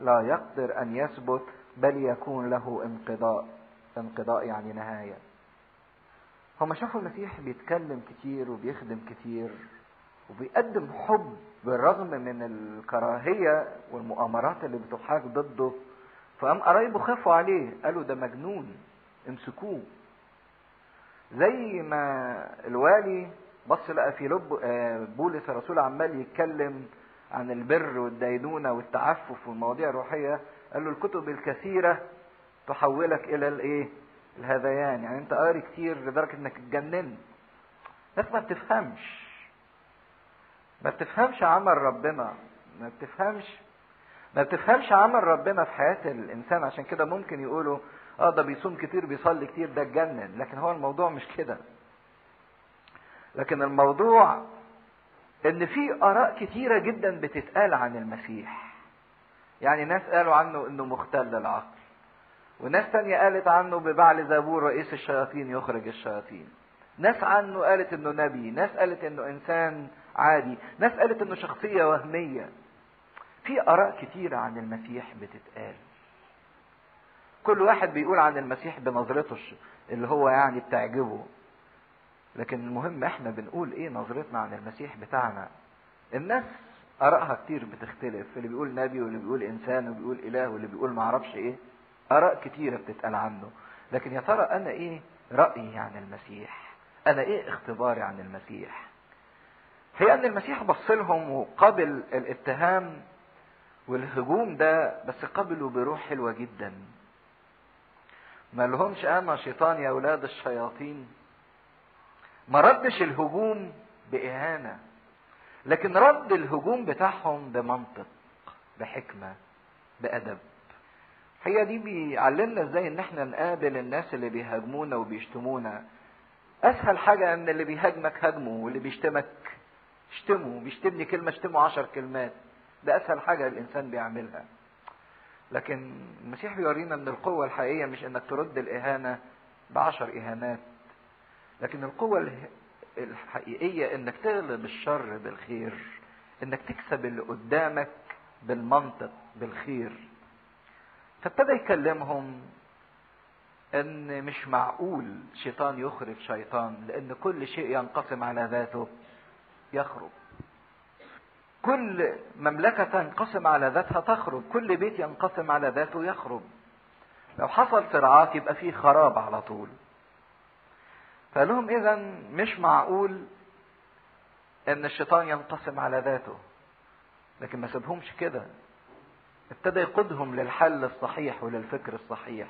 لا يقدر أن يثبت بل يكون له انقضاء. انقضاء يعني نهاية. هما شافوا المسيح بيتكلم كتير وبيخدم كتير وبيقدم حب بالرغم من الكراهية والمؤامرات اللي بتحاك ضده. فقام قرايبه خافوا عليه قالوا ده مجنون امسكوه. زي ما الوالي بص لقى في لب بولس الرسول عمال يتكلم عن البر والدينونة والتعفف والمواضيع الروحية قال له الكتب الكثيرة تحولك إلى الإيه؟ الهذيان. يعني أنت قاري كتير لدرجة إنك اتجننت. ناس ما بتفهمش. ما بتفهمش عمل ربنا. ما بتفهمش. ما بتفهمش عمل ربنا في حياة الإنسان. عشان كده ممكن يقولوا آه ده بيصوم كتير بيصلي كتير ده اتجنن. لكن هو الموضوع مش كده. لكن الموضوع ان في آراء كتيرة جدا بتتقال عن المسيح. يعني ناس قالوا عنه إنه مختل العقل وناس تانية قالت عنه ببعل زبور رئيس الشياطين يخرج الشياطين. ناس عنه قالت إنه نبي. ناس قالت إنه إنسان عادي. ناس قالت إنه شخصية وهمية. في آراء كتيرة عن المسيح بتتقال. كل واحد بيقول عن المسيح بنظرته اللي هو يعني بتعجبه. لكن المهم إحنا بنقول إيه نظرتنا عن المسيح بتاعنا؟ الناس آرائها كتير بتختلف اللي بيقول نبي واللي بيقول إنسان واللي بيقول إله واللي بيقول معرفش إيه آراء كتيره بتتقال عنه. لكن يا ترى أنا إيه رأيي عن المسيح؟ أنا إيه اختباري عن المسيح؟ هي أن المسيح بص لهم وقبل الاتهام والهجوم ده بس قبلوا بروح حلوة جدا. ما لهمش أنا شيطان يا أولاد الشياطين. ما ردش الهجوم بإهانة لكن رد الهجوم بتاعهم بمنطق بحكمة بأدب. هي دي بيعلمنا إزاي إن إحنا نقابل الناس اللي بيهاجمونا وبيشتمونا. أسهل حاجة إن اللي بيهاجمك هاجمه واللي بيشتمك اشتمه. بيشتمني كلمة اشتمه عشر كلمات. ده أسهل حاجة الإنسان بيعملها. لكن المسيح بيورينا إن القوة الحقيقية مش إنك ترد الإهانة بعشر إهانات. لكن القوة الحقيقية إنك تغلب الشر بالخير إنك تكسب اللي قدامك بالمنطق بالخير. فابتدى يكلمهم إن مش معقول شيطان يخرج شيطان لأن كل شيء ينقسم على ذاته يخرج كل مملكة تنقسم على ذاتها تخرج كل بيت ينقسم على ذاته يخرج لو حصل صراعات يبقى فيه خراب على طول. فقال لهم اذا مش معقول إن الشيطان ينقسم على ذاته. لكن ما سابهمش كده. ابتدى يقودهم للحل الصحيح وللفكر الصحيح.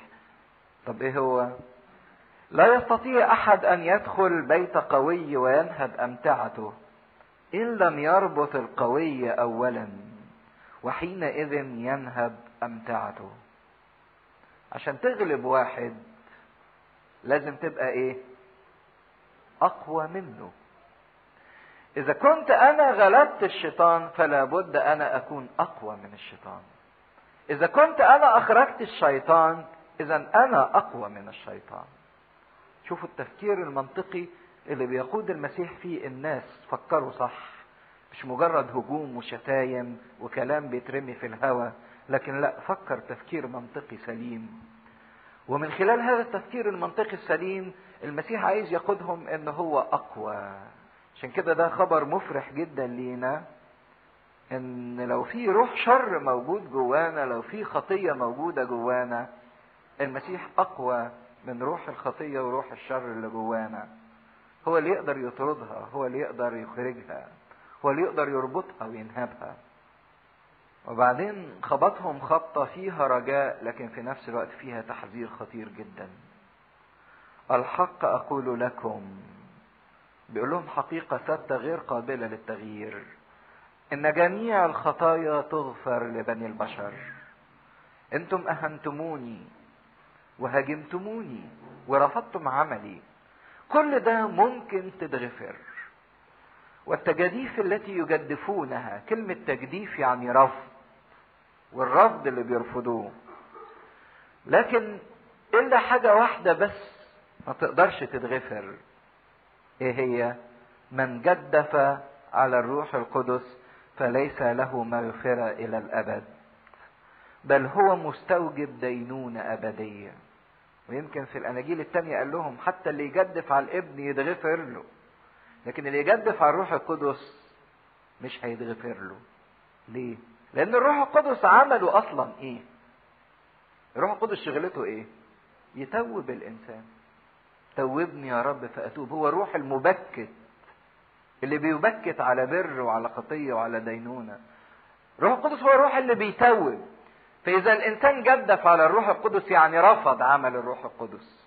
طب إيه هو؟ لا يستطيع أحد أن يدخل بيت قوي وينهب أمتعته إن لم يربط القوي اولا وحينئذ ينهب أمتعته. عشان تغلب واحد لازم تبقى إيه؟ أقوى منه. إذا كنت أنا غلبت الشيطان فلا بد أنا أكون أقوى من الشيطان. إذا كنت أنا أخرجت الشيطان إذا أنا أقوى من الشيطان. شوفوا التفكير المنطقي اللي بيقود المسيح فيه الناس. فكروا صح. مش مجرد هجوم وشتايم وكلام بيترمي في الهوى لكن لا فكر تفكير منطقي سليم. ومن خلال هذا التفكير المنطقي السليم المسيح عايز يقودهم إن هو أقوى. عشان كده ده خبر مفرح جدا لينا إن لو في روح شر موجود جوانا لو في خطية موجودة جوانا المسيح أقوى من روح الخطية وروح الشر اللي جوانا. هو اللي يقدر يطردها هو اللي يقدر يخرجها هو اللي يقدر يربطها وينهبها. وبعدين خبطهم خبطة فيها رجاء لكن في نفس الوقت فيها تحذير خطير جدا. الحق أقول لكم. بيقول لهم حقيقة ثابتة غير قابلة للتغيير. إن جميع الخطايا تغفر لبني البشر. أنتم أهنتموني وهاجمتموني ورفضتم عملي. كل ده ممكن تتغفر. والتجاديف التي يجدفونها كلمة تجديف يعني رفض والرفض اللي بيرفضوه. لكن إلا حاجة واحدة بس ما تقدرش تتغفر إيه هي؟ من جدف على الروح القدس فليس له مغفرة إلى الأبد بل هو مستوجب دينونة أبدية ويمكن في الأناجيل التانية قال لهم حتى اللي يجدف على الابن يتغفر له لكن اللي يجدف على الروح القدس مش هيتغفر له ليه؟ لأن الروح القدس عمله أصلا إيه؟ الروح القدس شغلته إيه؟ يتوب الإنسان توبني يا رب فأتوب. هو الروح المبكت اللي بيبكت على بر وعلى خطية وعلى دينونة. الروح القدس هو الروح اللي بيتوب. فإذا الإنسان جدف على الروح القدس يعني رفض عمل الروح القدس.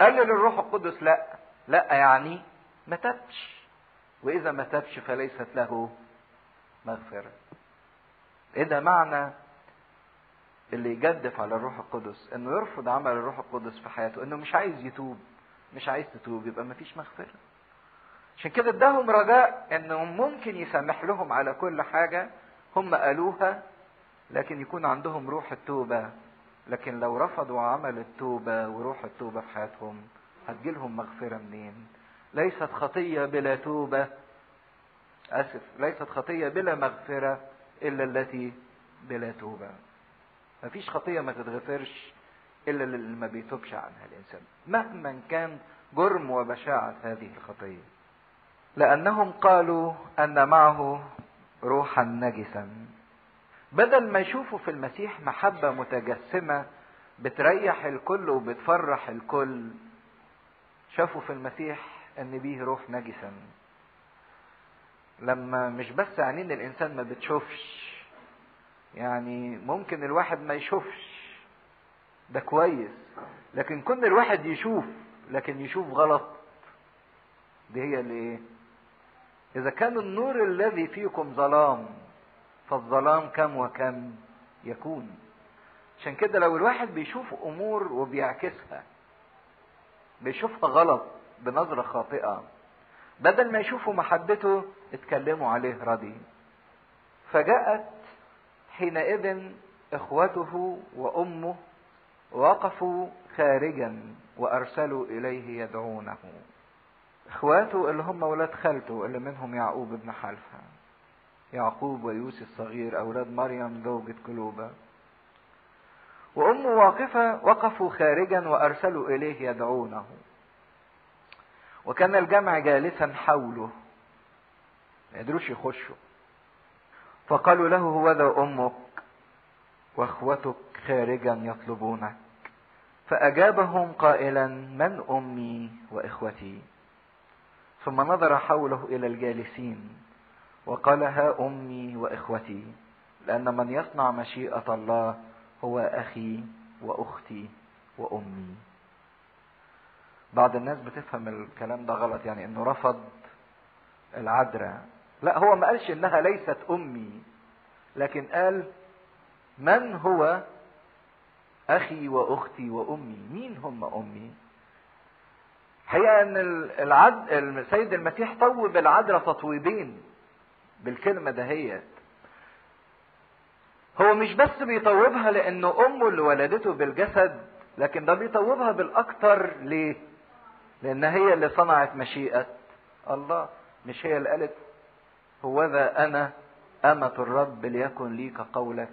قال للروح القدس لا. لا يعني ما تبش. وإذا ما تبش فليست له مغفرة. إيه ده معنى اللي يجدف على الروح القدس إنه يرفض عمل الروح القدس في حياته إنه مش عايز يتوب. مش عايز تتوب يبقى مفيش مغفرة. عشان كده اداهم رجاء انهم ممكن يسامح لهم على كل حاجة. هم قالوها لكن يكون عندهم روح التوبة. لكن لو رفضوا عمل التوبة وروح التوبة في حياتهم هتجيلهم مغفرة منين؟ ليست خطية بلا توبة. أسف ليست خطية بلا مغفرة إلا التي بلا توبة. مفيش خطية ما تتغفرش. إلا اللي ما بيتوبش عنها الإنسان. مهما كان جرم وبشاعة هذه الخطية. لأنهم قالوا أن معه روحا نجسا. بدل ما يشوفوا في المسيح محبة متجسمة بتريح الكل وبتفرح الكل شافوا في المسيح أن بيه روح نجسا. لما مش بس عينين الإنسان ما بتشوفش يعني ممكن الواحد ما يشوفش. ده كويس. لكن كون الواحد يشوف لكن يشوف غلط دي هي اللي إيه؟ إذا كان النور الذي فيكم ظلام فالظلام كم وكم يكون. عشان كده لو الواحد بيشوف أمور وبيعكسها بيشوفها غلط بنظرة خاطئة بدل ما يشوفوا محبته اتكلموا عليه ردي فجاءت حينئذ إخوته وأمه وقفوا خارجا وأرسلوا إليه يدعونه. اخواته اللي هم ولاد خالته اللي منهم يعقوب ابن حلفة. يعقوب ويوسف الصغير أولاد مريم زوجة كلوبة وأمه واقفة وقفوا خارجا وأرسلوا إليه يدعونه. وكان الجمع جالسا حوله. ما يقدروش يخشوا. فقالوا له هوذا أمك؟ وإخوتك خارجا يطلبونك. فأجابهم قائلا من أمي وإخوتي؟ ثم نظر حوله إلى الجالسين وقال ها أمي وإخوتي لأن من يصنع مشيئة الله هو أخي وأختي وأمي. بعض الناس بتفهم الكلام ده غلط يعني إنه رفض العذراء لا هو ما قالش إنها ليست أمي لكن قال من هو أخي وأختي وأمي. مين هم أمي؟ حقيقة إن العد السيد المسيح طوب العذراء تطويبين بالكلمة دهيت. هو مش بس بيطوبها لأنه أمه اللي ولدته بالجسد لكن ده بيطوبها بالاكثر ليه؟ لأن هي اللي صنعت مشيئة. الله مش هي اللي قالت هوذا أنا أمة الرب ليكن لي كقولك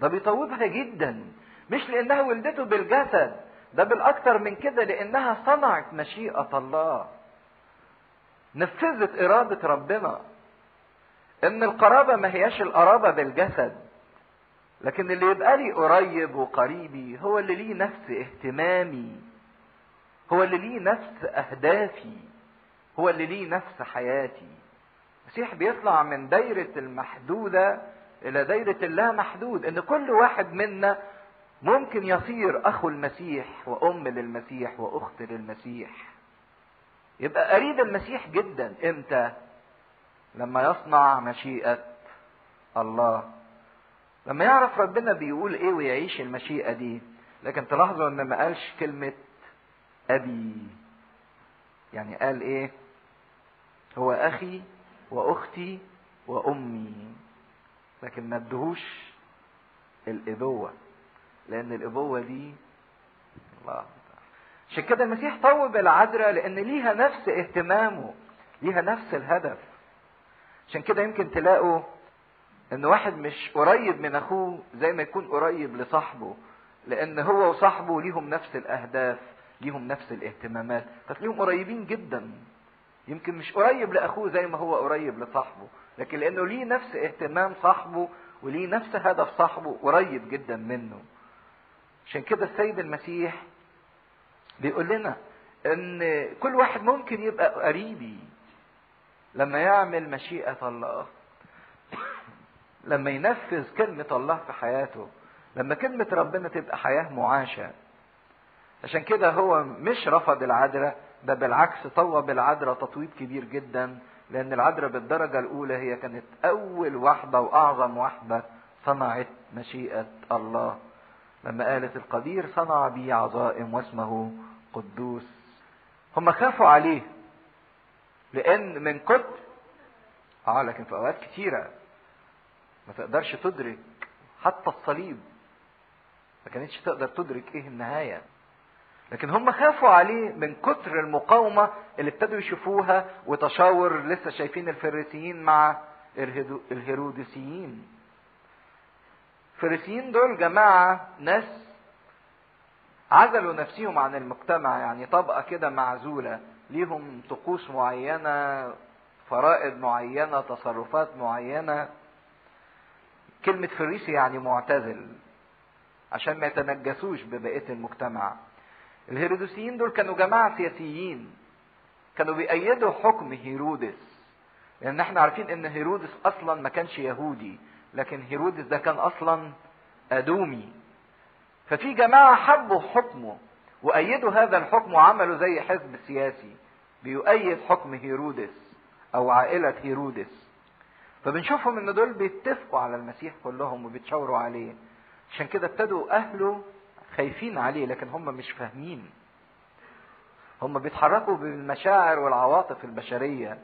ده بيطوبها جدا. مش لأنها ولدته بالجسد ده بالاكثر من كده لأنها صنعت مشيئة الله. نفذت إرادة ربنا. إن القرابة ما هياش القرابة بالجسد. لكن اللي يبقى لي قريب وقريبي هو اللي ليه نفس اهتمامي. هو اللي ليه نفس أهدافي. هو اللي ليه نفس حياتي. المسيح بيطلع من دايرة المحدودة إلى دايرة اللا محدود إن كل واحد منا ممكن يصير أخو المسيح وأم للمسيح وأخت للمسيح. يبقى قريب المسيح جدا. إمتى؟ لما يصنع مشيئة الله. لما يعرف ربنا بيقول إيه ويعيش المشيئة دي. لكن تلاحظوا إن ما قالش كلمة أبي. يعني قال إيه؟ هو أخي وأختي وأمي. لكن ما ادهوش الابوة لأن الإبوة دي الله. عشان كده المسيح طوب العذراء لأن ليها نفس اهتمامه ليها نفس الهدف. عشان كده يمكن تلاقوا إن واحد مش قريب من أخوه زي ما يكون قريب لصاحبه لأن هو وصاحبه ليهم نفس الأهداف ليهم نفس الاهتمامات. فتلاقيهم قريبين جدا. يمكن مش قريب لأخوه زي ما هو قريب لصاحبه لكن لأنه ليه نفس اهتمام صاحبه وليه نفس هدف صاحبه قريب جدا منه. عشان كده السيد المسيح بيقول لنا إن كل واحد ممكن يبقى قريبي لما يعمل مشيئة الله لما ينفذ كلمة الله في حياته لما كلمة ربنا تبقى حياة معاشة. عشان كده هو مش رفض العذراء ده بالعكس طوب العذراء تطويب كبير جدا لأن العذراء بالدرجة الأولى هي كانت أول واحدة وأعظم واحدة صنعت مشيئة الله. لما قالت القدير صنع بي عظائم واسمه قدوس. هم خافوا عليه لأن من كتر آه لكن في أوقات كتيرة ما تقدرش تدرك حتى الصليب. ما كانتش تقدر تدرك إيه النهاية. لكن هم خافوا عليه من كتر المقاومة اللي ابتدوا يشوفوها وتشاور لسه شايفين الفريسيين مع الهيروديسيين. الفريسيين دول جماعة ناس عزلوا نفسهم عن المجتمع يعني طبقة كده معزولة ليهم طقوس معينة فرائض معينة تصرفات معينة. كلمة فريسي يعني معتزل عشان ما يتنجسوش ببقية المجتمع. الهيرودوسيين دول كانوا جماعة سياسيين كانوا بيأيدوا حكم هيرودس لأن إحنا عارفين إن هيرودس أصلا ما كانش يهودي. لكن هيرودس ده كان أصلا أدومي. ففي جماعة حبوا حكمه وأيدوا هذا الحكم وعملوا زي حزب سياسي بيؤيد حكم هيرودس أو عائلة هيرودس. فبنشوفهم إن دول بيتفقوا على المسيح كلهم وبيتشاوروا عليه. عشان كده ابتدوا أهله خايفين عليه لكن هم مش فاهمين. هم بيتحركوا بالمشاعر والعواطف البشرية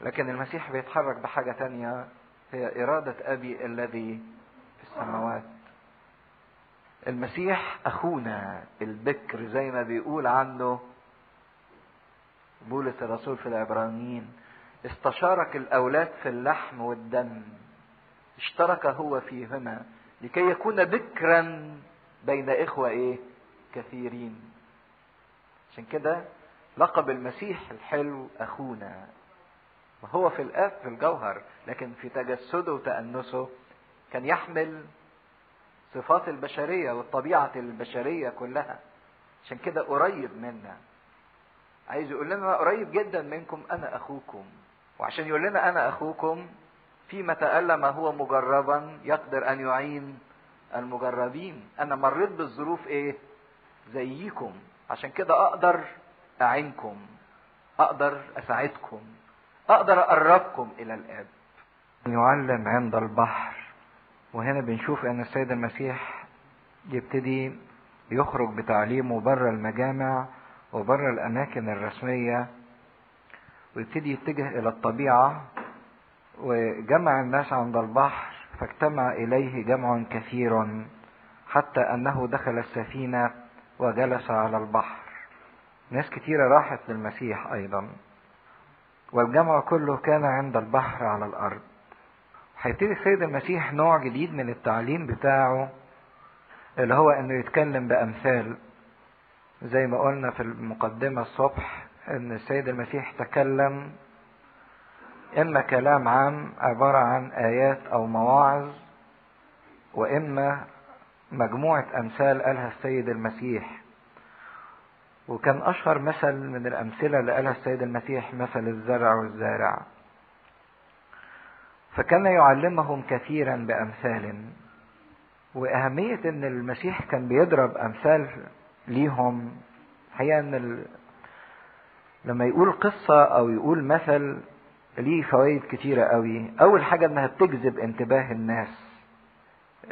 لكن المسيح بيتحرك بحاجة تانية. هي إرادة أبي الذي في السماوات المسيح أخونا البكر زي ما بيقول عنه بولس الرسول في العبرانيين استشارك الأولاد في اللحم والدم اشترك هو فيهما لكي يكون بكرا بين إخوة إيه؟ كثيرين. عشان كده لقب المسيح الحلو أخونا. وهو في الآب في الجوهر، لكن في تجسده وتأنسه كان يحمل صفات البشرية والطبيعة البشرية كلها. عشان كده قريب منا. عايز يقول لنا قريب جدا منكم أنا أخوكم. وعشان يقول لنا أنا أخوكم فيما تألم هو مجربا يقدر أن يعين المجربين أنا مريت بالظروف إيه زيكم عشان كده أقدر اعينكم أقدر أساعدكم أقدر أقربكم إلى الآب. يعلم عند البحر. وهنا بنشوف أن السيد المسيح يبتدي يخرج بتعليمه بره المجامع وبره الأماكن الرسمية. ويبتدي يتجه إلى الطبيعة. وجمع الناس عند البحر. فاجتمع إليه جمع كثير. حتى أنه دخل السفينة وجلس على البحر. ناس كثيرة راحت للمسيح أيضا. والجمع كله كان عند البحر على الأرض. هيبتدي السيد المسيح نوع جديد من التعليم بتاعه اللي هو إنه يتكلم بأمثال. زي ما قلنا في المقدمة الصبح إن السيد المسيح تكلم إما كلام عام عبارة عن آيات أو مواعظ وإما مجموعة أمثال قالها السيد المسيح. وكان أشهر مثل من الأمثلة اللي قالها السيد المسيح مثل الزرع والزارع. فكان يعلمهم كثيرا بأمثال. وأهمية إن المسيح كان بيضرب أمثال ليهم. هي إن ال... لما يقول قصة أو يقول مثل ليه فوائد كتيرة قوي. أول حاجة إنها بتجذب انتباه الناس.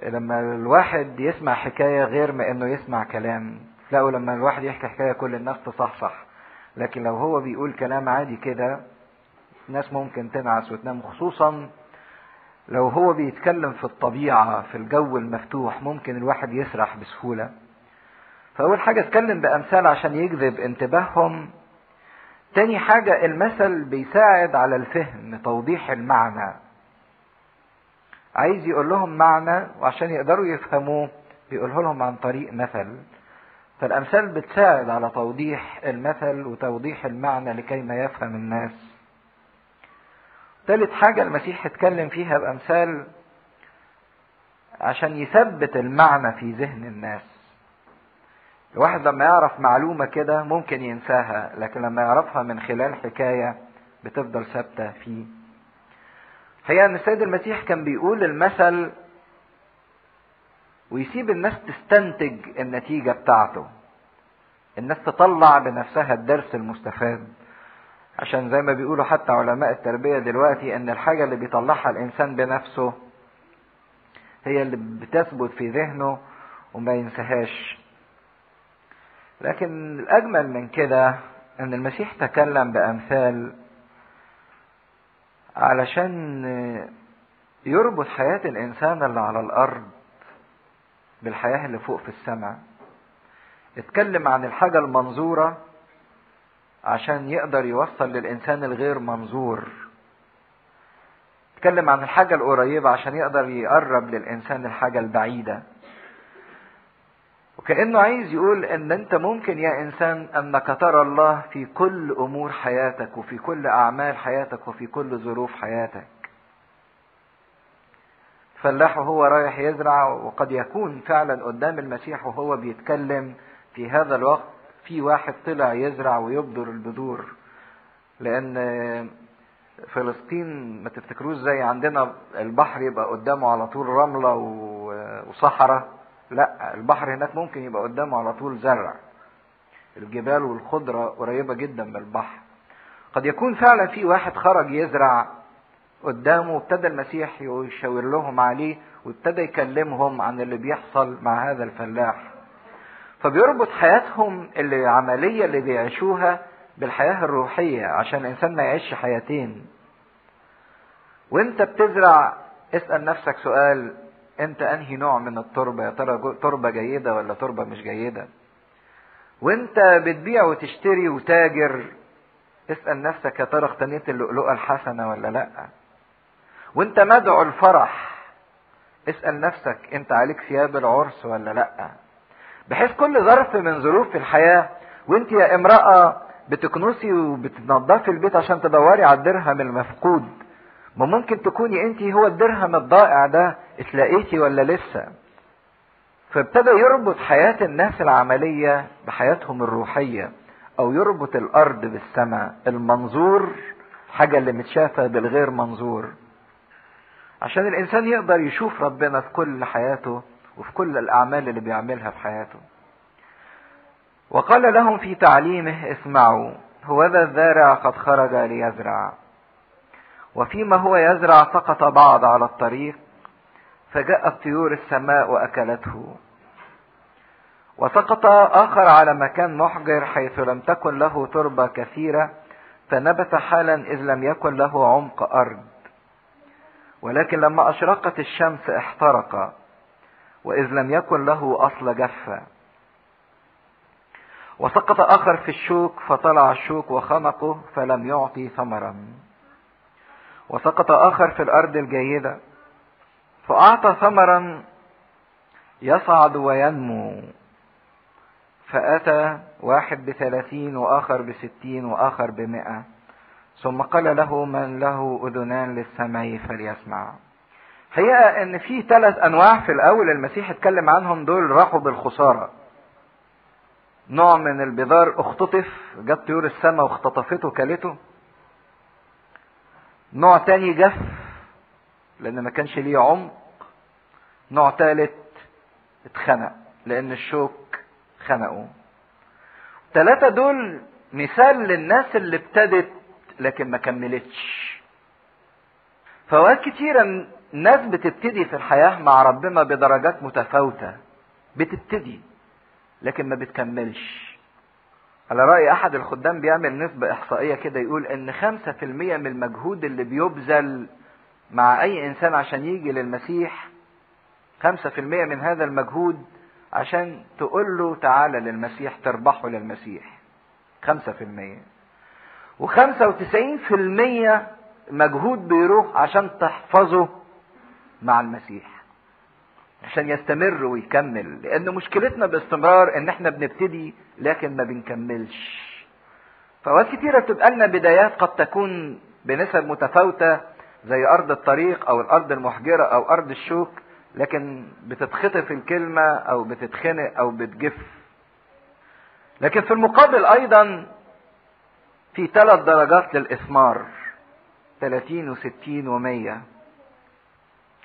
لما الواحد يسمع حكاية غير ما إنه يسمع كلام. تلاقوا لما الواحد يحكي حكاية كل الناس تصحصح. لكن لو هو بيقول كلام عادي كده الناس ممكن تنعس وتنام. خصوصا لو هو بيتكلم في الطبيعة في الجو المفتوح ممكن الواحد يسرح بسهولة. فأول حاجة اتكلم بأمثال عشان يجذب انتباههم. تاني حاجة المثل بيساعد على الفهم توضيح المعنى. عايز يقول لهم معنى وعشان يقدروا يفهموه بيقوله لهم عن طريق مثل. فالأمثال بتساعد على توضيح المثل وتوضيح المعنى لكي ما يفهم الناس. ثالث حاجة المسيح اتكلم فيها بأمثال عشان يثبت المعنى في ذهن الناس. الواحد لما يعرف معلومة كده ممكن ينساها لكن لما يعرفها من خلال حكاية بتفضل ثابتة فيه. هي أن السيد المسيح كان بيقول المثل ويسيب الناس تستنتج النتيجة بتاعته. الناس تطلع بنفسها الدرس المستفاد. عشان زي ما بيقولوا حتى علماء التربية دلوقتي إن الحاجة اللي بيطلعها الإنسان بنفسه هي اللي بتثبت في ذهنه وما ينساهاش لكن الأجمل من كده إن المسيح تكلم بأمثال علشان يربط حياة الإنسان اللي على الأرض بالحياة اللي فوق في السماء. اتكلم عن الحاجة المنظورة عشان يقدر يوصل للإنسان الغير منظور. اتكلم عن الحاجة القريبة عشان يقدر يقرب للإنسان الحاجة البعيدة. وكأنه عايز يقول إن أنت ممكن يا إنسان أنك ترى الله في كل أمور حياتك وفي كل أعمال حياتك وفي كل ظروف حياتك. فلاح وهو رايح يزرع وقد يكون فعلا قدام المسيح وهو بيتكلم في هذا الوقت في واحد طلع يزرع ويبذر البذور. لأن فلسطين ما تفتكروش زي عندنا البحر يبقى قدامه على طول رملة وصحراء. لا البحر هناك ممكن يبقى قدامه على طول زرع. الجبال والخضرة قريبة جدا من البحر. قد يكون فعلا في واحد خرج يزرع قدامه وابتدى المسيح يشاور لهم عليه وابتدى يكلمهم عن اللي بيحصل مع هذا الفلاح. فبيربط حياتهم العملية اللي بيعيشوها بالحياة الروحية عشان الإنسان ما يعيش حياتين. وانت بتزرع اسأل نفسك سؤال انت انهي نوع من التربة؟ يا ترى تربة جيدة ولا تربة مش جيدة؟ وانت بتبيع وتشتري وتاجر اسأل نفسك يا ترى اقتنيت اللؤلؤة الحسنة ولا لأ؟ وانت مدعو الفرح اسأل نفسك انت عليك ثياب العرس ولا لأ. بحيث كل ظرف من ظروف الحياة وانت يا امرأة بتكنسي وبتنضفي البيت عشان تدوري على الدرهم المفقود. ما ممكن تكوني انت هو الدرهم الضائع ده اتلاقيتي ولا لسه. فابتدى يربط حياة الناس العملية بحياتهم الروحية أو يربط الأرض بالسماء. المنظور حاجة اللي متشافة بالغير منظور. عشان الإنسان يقدر يشوف ربنا في كل حياته وفي كل الأعمال اللي بيعملها في حياته. وقال لهم في تعليمه اسمعوا هو ذا الزارع قد خرج ليزرع. وفيما هو يزرع سقط بعض على الطريق فجاءت طيور السماء وأكلته. وسقط آخر على مكان محجر حيث لم تكن له تربة كثيرة فنبت حالا إذ لم يكن له عمق أرض. ولكن لما أشرقت الشمس احترق وإذ لم يكن له أصل جف وسقط آخر في الشوك فطلع الشوك وخنقه فلم يعطي ثمرا. وسقط آخر في الأرض الجيدة فأعطى ثمرا يصعد وينمو. فأتى واحد بثلاثين وآخر بستين وآخر بمئة. ثم قال له من له أذنان للسمع فليسمع. حقيقة إن في ثلاث أنواع في الأول المسيح اتكلم عنهم دول راحوا بالخسارة. نوع من البذار اختطف جت طيور السماء واختطفته كلته نوع تاني جف لأن ما كانش ليه عمق. نوع تالت اتخنق لأن الشوك خنقه. ثلاثة دول مثال للناس اللي ابتدت لكن ما كملتش. فوقات كتيرة الناس بتبتدي في الحياة مع ربنا بدرجات متفاوتة. بتبتدي لكن ما بتكملش. على رأي أحد الخدام بيعمل نسبة إحصائية كده يقول إن خمسة في المية من المجهود اللي بيبذل مع أي إنسان عشان يجي للمسيح خمسة في المية من هذا المجهود عشان تقول له تعالى للمسيح تربحه للمسيح. خمسة في المية. وخمسة وتسعين في المية مجهود بيروح عشان تحفظه مع المسيح. عشان يستمر ويكمل. لأن مشكلتنا باستمرار إن إحنا بنبتدي لكن ما بنكملش. فوقت كتيرة بتبقى لنا بدايات قد تكون بنسب متفاوتة زي أرض الطريق أو الأرض المحجرة أو أرض الشوك لكن بتتخطف الكلمة أو بتتخنق أو بتجف. لكن في المقابل أيضا في ثلاث درجات للإثمار 30 و60 و100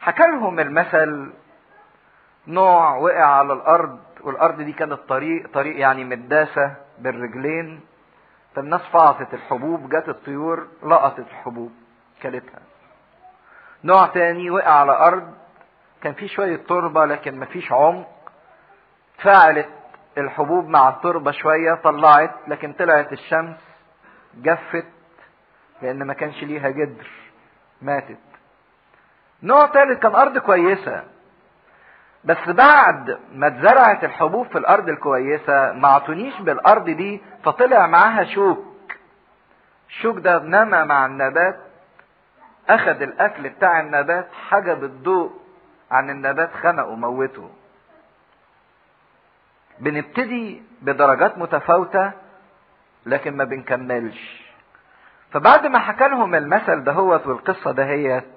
حكى لهم المثل نوع وقع على الأرض والأرض دي كانت طريق طريق يعني مداسة بالرجلين. فالناس فعصت الحبوب جت الطيور لقطت الحبوب كلتها. نوع تاني وقع على أرض كان فيه شوية تربة لكن مفيش عمق. فعلت الحبوب مع التربة شوية طلعت لكن طلعت الشمس. جفت لأن ما كانش ليها جدر ماتت. نوع تالت كان أرض كويسة بس بعد ما اتزرعت الحبوب في الأرض الكويسة ما عطونيش بالأرض دي فطلع معاها شوك. الشوك ده نما مع النبات أخذ الأكل بتاع النبات حجب الضوء عن النبات خنقه موته بنبتدي بدرجات متفاوتة لكن ما بنكملش. فبعد ما حكى لهم المثل دهوت والقصة دهيت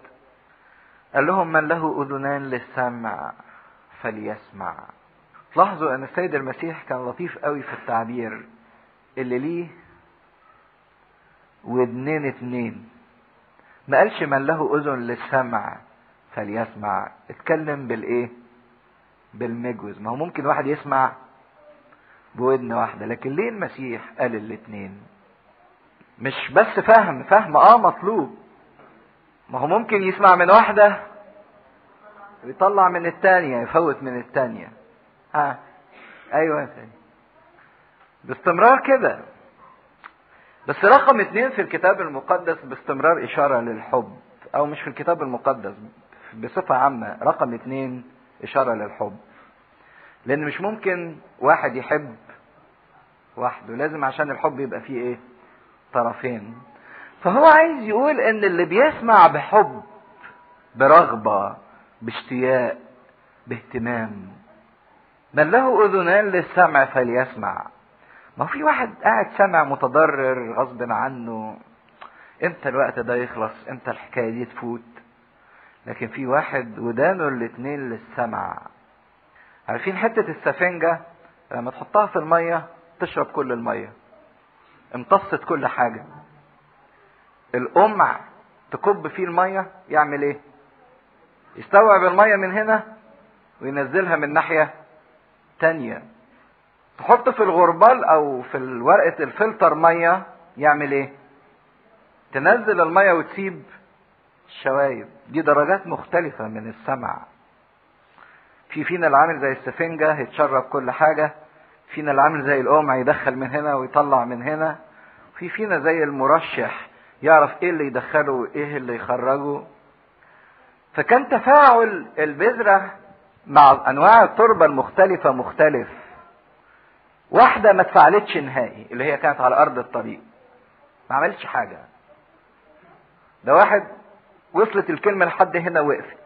قال لهم من له أذنان للسمع فليسمع. لاحظوا أن السيد المسيح كان لطيف قوي في التعبير. اللي ليه؟ ودنين اتنين. ما قالش من له أذن للسمع فليسمع. اتكلم بالإيه؟ بالمجوز. ما هو ممكن واحد يسمع بودن واحدة. لكن ليه المسيح قال الاتنين؟ مش بس فهم فهم آه مطلوب. ما هو ممكن يسمع من واحدة ويطلع من التانية يفوت من التانية. ها أيوه يا باستمرار كده. بس رقم اتنين في الكتاب المقدس باستمرار إشارة للحب أو مش في الكتاب المقدس بصفة عامة رقم اتنين إشارة للحب. لأن مش ممكن واحد يحب وحده لازم عشان الحب يبقى فيه إيه؟ طرفين. فهو عايز يقول إن اللي بيسمع بحب برغبة باشتياق باهتمام من له أذنان للسمع فليسمع. ما في واحد قاعد سمع متضرر غصب عنه إمتى الوقت ده يخلص؟ إمتى الحكاية دي تفوت؟ لكن في واحد ودانه الاتنين للسمع. عارفين حتة السفنجة لما تحطها في المية تشرب كل المية. امتصت كل حاجة. القمع تكب فيه المية يعمل إيه؟ يستوعب المية من هنا وينزلها من ناحية تانية. تحط في الغربال أو في ورقة الفلتر مية يعمل إيه؟ تنزل المية وتسيب الشوايب دي درجات مختلفة من السمع. في فينا اللي عامل زي السفنجة يتشرب كل حاجة. فينا اللي عامل زي القمع يدخل من هنا ويطلع من هنا. في فينا زي المرشح يعرف إيه اللي يدخله وإيه اللي يخرجه. فكان تفاعل البذرة مع أنواع التربة المختلفة مختلف. واحدة ما اتفعلتش نهائي اللي هي كانت على أرض الطريق. ما عملتش حاجة. ده واحد وصلت الكلمة لحد هنا وقفت.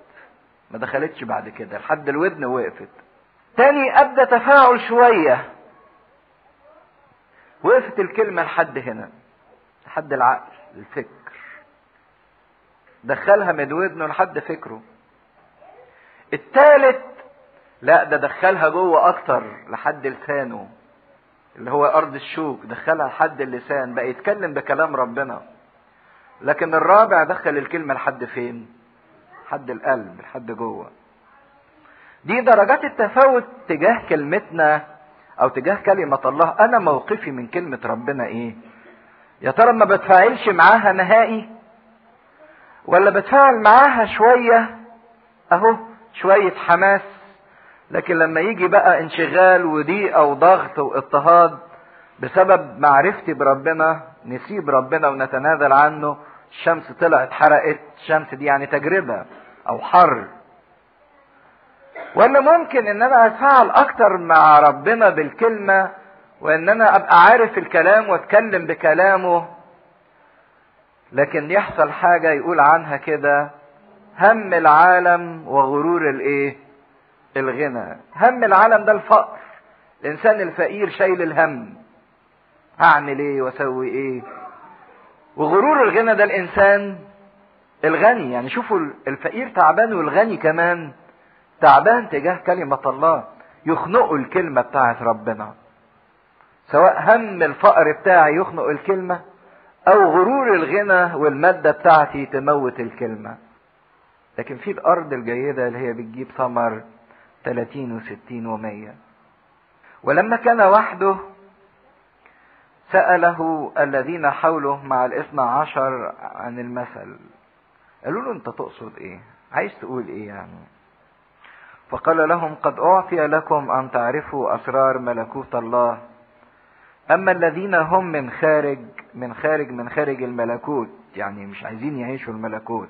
ما دخلتش بعد كده لحد الودن وقفت. تاني ابدا تفاعل شوية. وقفت الكلمة لحد هنا لحد العقل الفكر دخلها من ودنه لحد فكره. التالت لا ده دخلها جوه أكتر لحد لسانه اللي هو أرض الشوك. دخلها لحد اللسان بقى يتكلم بكلام ربنا. لكن الرابع دخل الكلمة لحد فين؟ لحد القلب لحد جوه. دي درجات التفاوت تجاه كلمتنا أو تجاه كلمة الله. أنا موقفي من كلمة ربنا إيه؟ يا ترى ما بتفاعلش معاها نهائي؟ ولا بتفاعل معاها شوية؟ أهو شوية حماس. لكن لما يجي بقى انشغال وضيقة وضغط واضطهاد بسبب معرفتي بربنا نسيب ربنا ونتنازل عنه الشمس طلعت حرقت الشمس دي يعني تجربة. أو حر. ولا ممكن إن أنا اتفاعل أكتر مع ربنا بالكلمة وإن أنا أبقى عارف الكلام وأتكلم بكلامه. لكن يحصل حاجة يقول عنها كده هم العالم وغرور الإيه؟ الغنى. هم العالم ده الفقر. الإنسان الفقير شايل الهم. هعمل إيه وأسوي إيه؟ وغرور الغنى ده الإنسان الغني يعني شوفوا الفقير تعبان والغني كمان. تعبان تجاه كلمة الله. يخنقوا الكلمة بتاعت ربنا. سواء هم الفقر بتاعي يخنق الكلمة أو غرور الغنى والمادة بتاعتي تموت الكلمة. لكن في الأرض الجيدة اللي هي بتجيب ثمر 30 و60 و100 ولما كان وحده سأله الذين حوله مع الإثنى عشر عن المثل. قالوا له انت تقصد إيه؟ عايز تقول إيه يعني؟ فقال لهم قد أعطي لكم أن تعرفوا أسرار ملكوت الله. أما الذين هم من خارج من خارج من خارج الملكوت يعني مش عايزين يعيشوا الملكوت.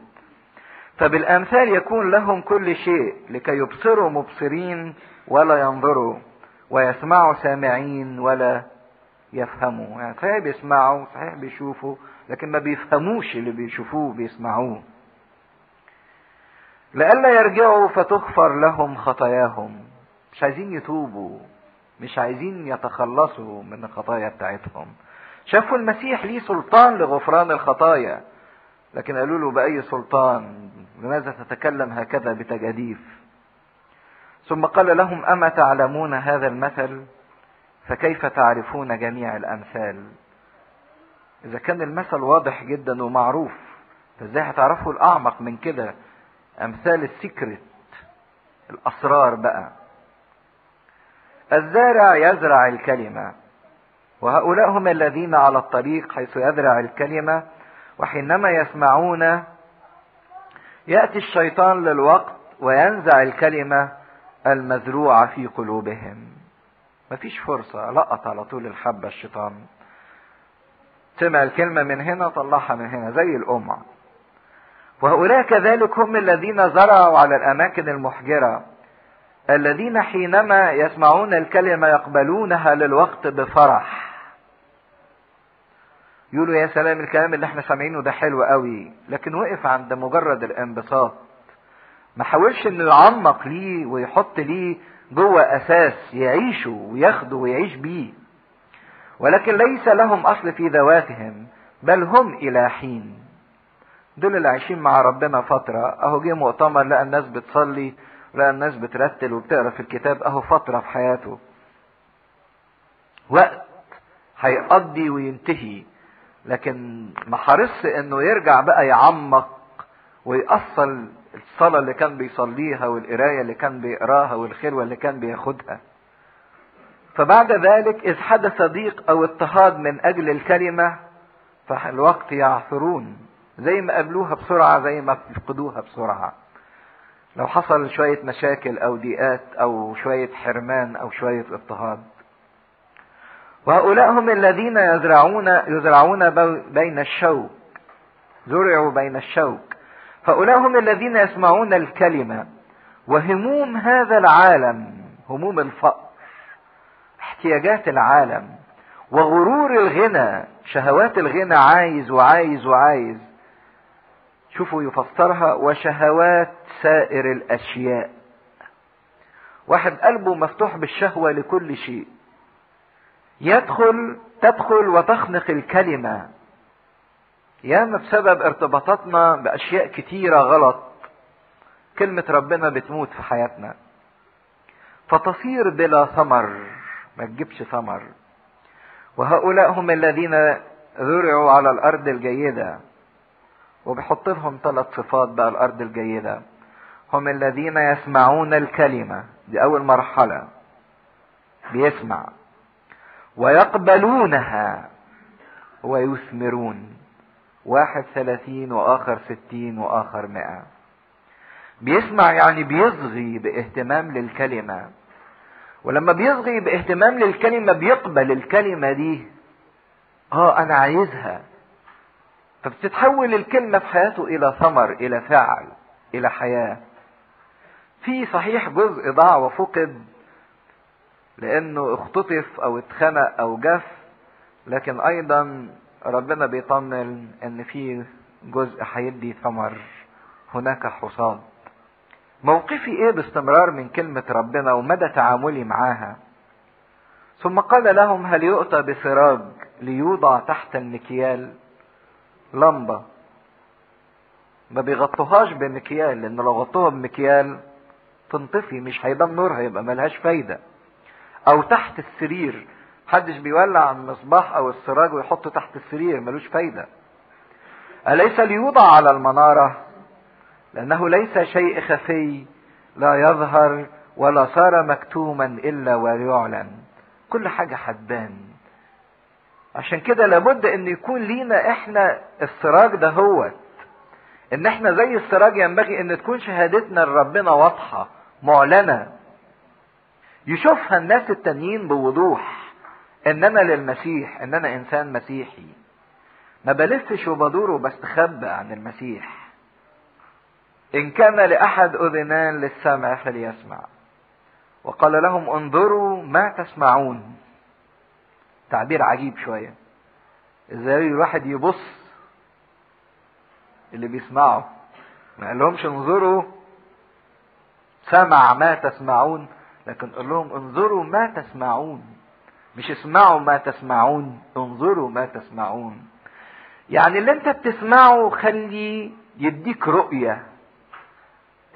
فبالأمثال يكون لهم كل شيء لكي يبصروا مبصرين ولا ينظروا ويسمعوا سامعين ولا يفهموا. يعني صحيح بيسمعوا صحيح بيشوفوا لكن ما بيفهموش اللي بيشوفوه بيسمعوه. لئلا يرجعوا فتغفر لهم خطاياهم. مش عايزين يتوبوا مش عايزين يتخلصوا من الخطايا بتاعتهم. شافوا المسيح ليه سلطان لغفران الخطايا لكن قالوا له بأي سلطان؟ لماذا تتكلم هكذا بتجاديف؟ ثم قال لهم أما تعلمون هذا المثل؟ فكيف تعرفون جميع الأمثال؟ إذا كان المثل واضح جدا ومعروف فإزاي هتعرفوا الأعمق من كده؟ أمثال السكرت الأسرار بقى. الزارع يزرع الكلمة وهؤلاء هم الذين على الطريق حيث يزرع الكلمة وحينما يسمعون يأتي الشيطان للوقت وينزع الكلمة المزروعة في قلوبهم. مفيش فرصة لقط على طول الحبة الشيطان. سمع الكلمة من هنا طلعها من هنا زي القمع. وهؤلاء كذلك هم الذين زرعوا على الأماكن المحجرة الذين حينما يسمعون الكلمة يقبلونها للوقت بفرح. يقولوا يا سلام الكلام اللي إحنا سامعينه ده حلو قوي لكن وقف عند مجرد الانبساط. ما حاولش إنه يعمق ليه ويحط ليه جوه أساس يعيشه وياخده ويعيش بيه. ولكن ليس لهم أصل في ذواتهم بل هم إلى حين. دول اللي عايشين مع ربنا فترة. أهو جه مؤتمر لقى الناس بتصلي لقى الناس بترتل وبتقرأ في الكتاب. أهو فترة في حياته. وقت هيقضي وينتهي. لكن ما حرصش إنه يرجع بقى يعمق ويأصل الصلاة اللي كان بيصليها والقراية اللي كان بيقراها والخلوة اللي كان بياخدها. فبعد ذلك إذ حدث ضيق أو اضطهاد من أجل الكلمة فالوقت يعثرون. زي ما قابلوها بسرعة زي ما فقدوها بسرعة. لو حصل شوية مشاكل أو ضيقات أو شوية حرمان أو شوية اضطهاد. وهؤلاء هم الذين يزرعون يزرعون بين الشوك زرعوا بين الشوك. هؤلاء هم الذين يسمعون الكلمة. وهموم هذا العالم هموم الفقر احتياجات العالم وغرور الغنى شهوات الغنى عايز وعايز وعايز. شوفوا يفسرها وشهوات سائر الأشياء. واحد قلبه مفتوح بالشهوة لكل شيء. يدخل تدخل وتخنق الكلمة. ياما بسبب ارتباطاتنا بأشياء كتيرة غلط كلمة ربنا بتموت في حياتنا. فتصير بلا ثمر ما تجيبش ثمر. وهؤلاء هم الذين زرعوا على الأرض الجيدة. وبيحط لهم ثلاث صفات بقى الأرض الجيدة. هم الذين يسمعون الكلمة. دي أول مرحلة. بيسمع. ويقبلونها. ويثمرون. واحد ثلاثين وآخر ستين وآخر مئة. بيسمع يعني بيصغي باهتمام للكلمة. ولما بيصغي باهتمام للكلمة بيقبل الكلمة دي. آه أنا عايزها. فبتتحول الكلمة في حياته إلى ثمر إلى فعل إلى حياة. في صحيح جزء ضاع وفقد لأنه اختطف أو اتخنق أو جف لكن أيضا ربنا بيطمن إن في جزء هيدي ثمر هناك حصاد. موقفي إيه باستمرار من كلمة ربنا ومدى تعاملي معاها؟ ثم قال لهم هل يؤتى بسراج ليوضع تحت المكيال لمبة ما بيغطوهاش بمكيال لأن لو غطوها بمكيال تنطفي مش هيبان نورها يبقى ملهاش فايدة. أو تحت السرير محدش بيولع المصباح أو السراج ويحطه تحت السرير ملوش فايدة. أليس ليوضع على المنارة؟ لأنه ليس شيء خفي لا يظهر ولا صار مكتوما إلا ويعلن. كل حاجة هتبان عشان كده لابد إن يكون لينا إحنا السراج ده هو إن إحنا زي السراج ينبغي إن تكون شهادتنا لربنا واضحة معلنة. يشوفها الناس التانيين بوضوح. ان أنا للمسيح ان أنا إنسان مسيحي. ما بلفش وبدور وبستخبى عن المسيح. إن كان لأحد أذنان للسمع فليسمع. وقال لهم انظروا ما تسمعون. تعبير عجيب شوية. إزاي الواحد يبص اللي بيسمعه؟ ما قالهمش انظروا. سمع ما تسمعون لكن قال لهم انظروا ما تسمعون. مش اسمعوا ما تسمعون انظروا ما تسمعون. يعني اللي انت بتسمعه خلي يديك رؤية.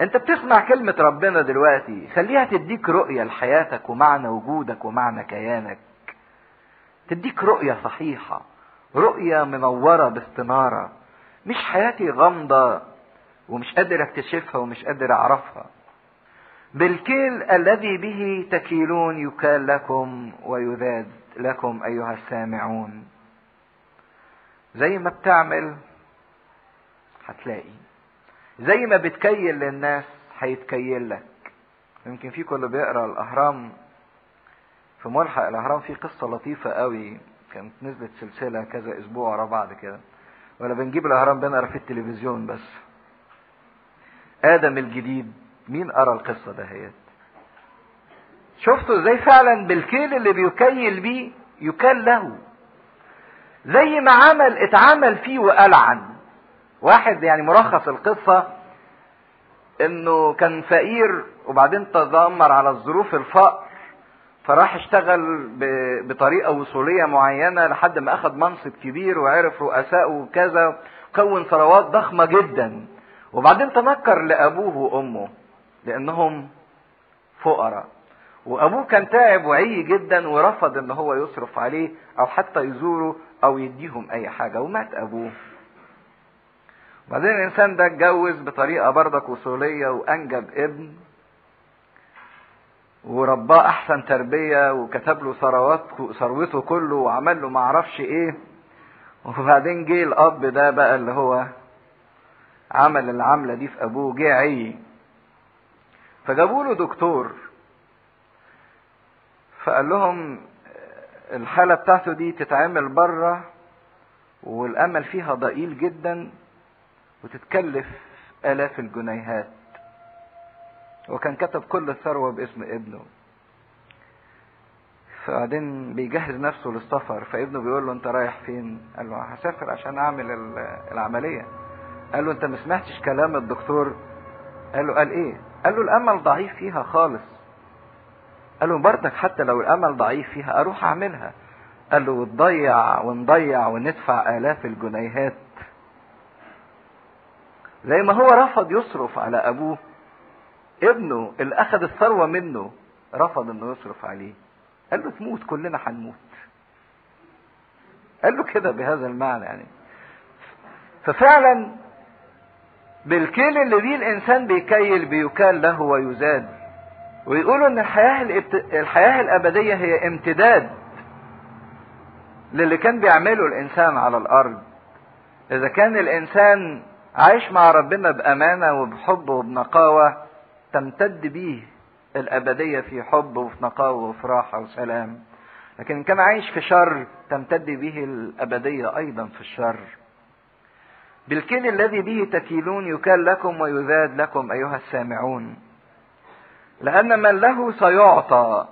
انت بتسمع كلمة ربنا دلوقتي خليها تديك رؤية لحياتك ومعنى وجودك ومعنى كيانك. تديك رؤية صحيحة رؤية منورة باستنارة مش حياتي غامضة ومش قادر اكتشفها ومش قادر أعرفها. بالكيل الذي به تكيلون يكال لكم ويذاد لكم أيها السامعون. زي ما بتعمل هتلاقي. زي ما بتكيل للناس هيتكيل لك. يمكن فيكم اللي بيقرأ الأهرام في ملحق الاهرام في قصة لطيفة قوي كانت نزلت سلسلة كذا أسبوع ورا بعض كده. ولا بنجيب الاهرام بنقرا في التلفزيون بس. آدم الجديد مين قرأ القصة دهيت شفتوا إزاي فعلا بالكيل اللي بيكيل بيه؟ يكال له زي ما عمل اتعمل فيه وألعن واحد يعني ملخص القصة إنه كان فقير وبعدين تذمر على الظروف الفقر. فراح اشتغل بطريقة وصولية معينة لحد ما أخذ منصب كبير وعرف رؤساء وكذا كون ثروات ضخمة جدا. وبعدين تنكر لأبوه وأمه لأنهم فقراء. وأبوه كان تعب وعي جدا ورفض إن هو يصرف عليه أو حتى يزوره أو يديهم أي حاجة ومات أبوه. بعدين الإنسان ده اتجوز بطريقة بردك وصولية وأنجب ابن. ورباه أحسن تربية وكتب له ثروته كله وعمل له معرفش إيه. وبعدين جه الأب ده بقى اللي هو عمل العملة دي في أبوه جه عي. فجابوا له دكتور. فقال لهم الحالة بتاعته دي تتعمل بره والأمل فيها ضئيل جدا وتتكلف آلاف الجنيهات. وكان كتب كل الثروة باسم ابنه. فبعدين بيجهز نفسه للسفر فابنه بيقول له انت رايح فين؟ قال له هسافر عشان اعمل العملية. قال له انت ما سمعتش كلام الدكتور؟ قال له قال إيه؟ قال له الامل ضعيف فيها خالص. قال له برضك حتى لو الامل ضعيف فيها أروح اعملها. قال له وتضيع ونضيع وندفع آلاف الجنيهات. زي ما هو رفض يصرف على أبوه ابنه اللي أخذ الثروة منه رفض إنه يصرف عليه. قال له تموت كلنا هنموت. قال له كده بهذا المعنى يعني. ففعلا بالكيل اللي بيه الإنسان بيكيل بيكال له ويزاد. ويقولوا إن الحياة الابت... الحياة الأبدية هي امتداد للي كان بيعمله الإنسان على الأرض. إذا كان الإنسان عايش مع ربنا بأمانة وبحب وبنقاوة تمتد بيه الأبدية في حب وفي نقاوه وفي راحة وسلام. لكن ان كان عايش في شر تمتد به الأبدية أيضا في الشر. بالكيل الذي به تكيلون يكال لكم ويذاد لكم أيها السامعون. لأن من له سيعطى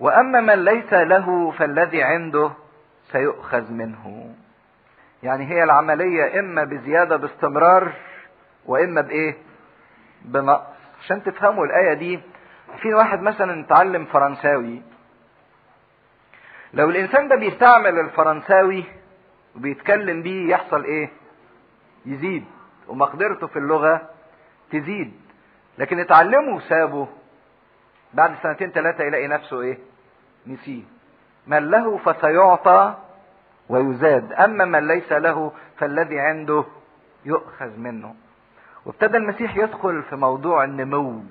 وأما من ليس له فالذي عنده سيؤخذ منه. يعني هي العملية إما بزيادة باستمرار وإما بإيه؟ بنقص عشان تفهموا الآية دي في واحد مثلا اتعلم فرنساوي. لو الإنسان ده بيستعمل الفرنساوي وبيتكلم بيه يحصل إيه؟ يزيد. ومقدرته في اللغة تزيد. لكن اتعلمه وسابه بعد سنتين ثلاثة يلاقي نفسه إيه؟ نسيه. من له فسيعطى ويزاد. أما من ليس له فالذي عنده يؤخذ منه. وابتدى المسيح يدخل في موضوع النمو.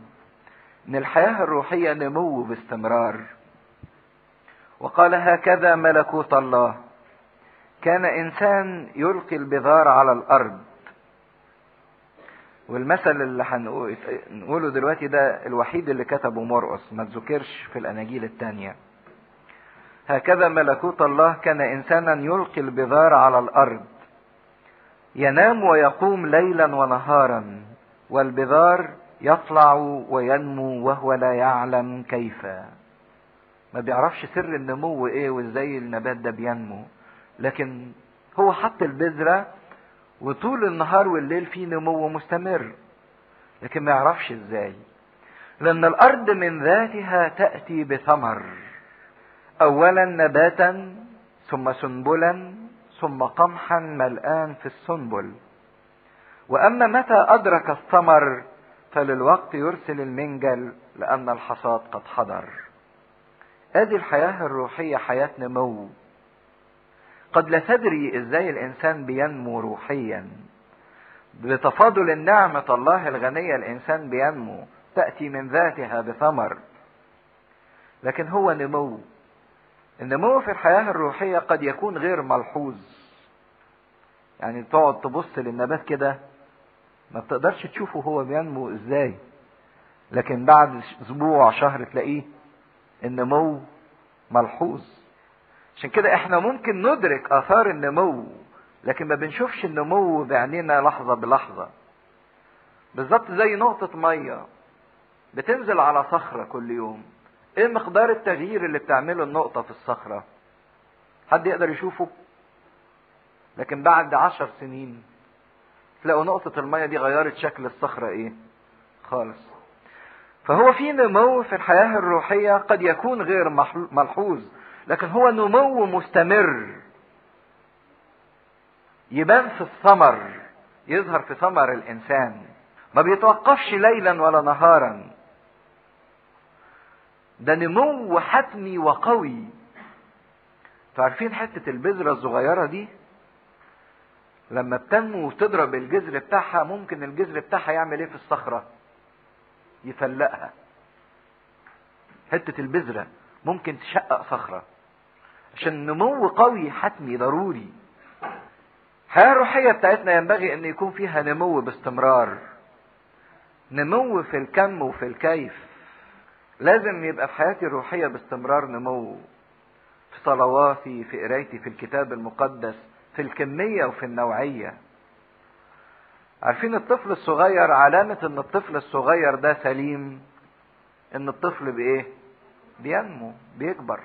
إن الحياة الروحية نمو باستمرار. وقال هكذا ملكوت الله. كان إنسان يلقي البذار على الأرض. والمثل اللي هنقوله دلوقتي ده الوحيد اللي كتبه مرقس ما تذكرش في الأناجيل الثانية هكذا ملكوت الله كان إنسانا يلقي البذار على الأرض. ينام ويقوم ليلا ونهارا والبذار يطلع وينمو وهو لا يعلم كيف. ما بيعرفش سر النمو إيه وإزاي النبات ده بينمو لكن هو حط البذرة وطول النهار والليل في نمو مستمر لكن ما يعرفش إزاي. لأن الأرض من ذاتها تأتي بثمر اولا نباتا ثم سنبلا ثم قمحا ملآن في السنبل. وأما متى أدرك الثمر فللوقت يرسل المنجل لأن الحصاد قد حضر. ادي الحياة الروحية حياة نمو. قد لا تدري إزاي الإنسان بينمو روحيا. بتفاضل النعمة الله الغنية الإنسان بينمو تأتي من ذاتها بثمر. لكن هو نمو. النمو في الحياة الروحية قد يكون غير ملحوظ. يعني تقعد تبص للنبات كده ما بتقدرش تشوفه هو بينمو إزاي. لكن بعد أسبوع شهر تلاقيه النمو ملحوظ. عشان كده إحنا ممكن ندرك آثار النمو لكن ما بنشوفش النمو بعينينا لحظة بلحظة. بالظبط زي نقطة مية بتنزل على صخرة كل يوم. إيه مقدار التغيير اللي بتعمله النقطة في الصخرة؟ حد يقدر يشوفه؟ لكن بعد عشر سنين تلاقوا نقطة المية دي غيرت شكل الصخرة إيه؟ خالص. فهو في نمو في الحياة الروحية قد يكون غير ملحوظ لكن هو نمو مستمر. يبان في الثمر يظهر في ثمر الإنسان. ما بيتوقفش ليلا ولا نهارا. ده نمو حتمي وقوي. عارفين حتة البذرة الصغيرة دي؟ لما بتنمو وتضرب الجذر بتاعها ممكن الجذر بتاعها يعمل إيه في الصخرة؟ يفلقها. حتة البذرة ممكن تشقق صخرة. عشان نمو قوي حتمي ضروري. الحياة الروحية بتاعتنا ينبغي إن يكون فيها نمو باستمرار. نمو في الكم وفي الكيف. لازم يبقى في حياتي الروحية باستمرار نمو. في صلواتي في قرايتي في الكتاب المقدس في الكمية وفي النوعية. عارفين الطفل الصغير علامة إن الطفل الصغير ده سليم؟ إن الطفل بإيه؟ بينمو بيكبر.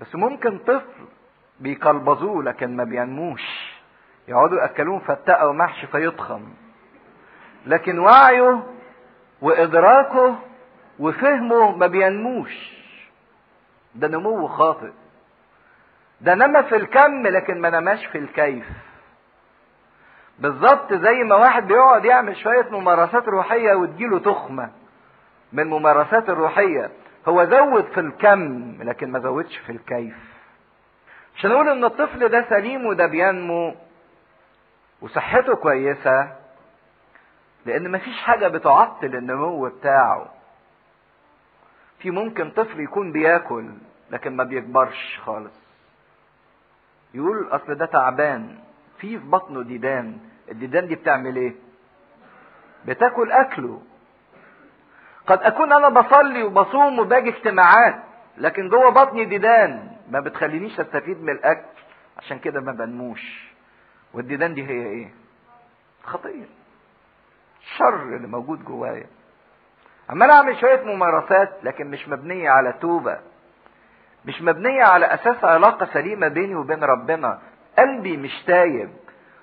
بس ممكن طفل بيقلبظوه لكن ما بينموش. يقعدوا يأكلوه فتقه ومحشي فيضخم. لكن وعيه وإدراكه وفهمه ما بينموش. ده نمو خاطئ. ده نما في الكم لكن ما نماش في الكيف. بالظبط زي ما واحد بيقعد يعمل شوية ممارسات روحية وتجيله تخمة من الممارسات الروحية. هو زود في الكم لكن ما زودش في الكيف. عشان نقول إن الطفل ده سليم وده بينمو وصحته كويسة لأن مفيش حاجة بتعطل النمو بتاعه. في ممكن طفل يكون بياكل لكن ما بيكبرش خالص. يقول أصل ده تعبان في في بطنه ديدان الديدان دي بتعمل إيه؟ بتاكل أكله. قد أكون أنا بصلي وبصوم وباجي اجتماعات لكن جوه بطني ديدان ما بتخلينيش أستفيد من الأكل عشان كده ما بنموش. والديدان دي هي إيه؟ خطيه الشر اللي موجود جوايا. عمال أعمل شوية ممارسات لكن مش مبنية على توبة. مش مبنية على أساس علاقة سليمة بيني وبين ربنا. قلبي مش تايب.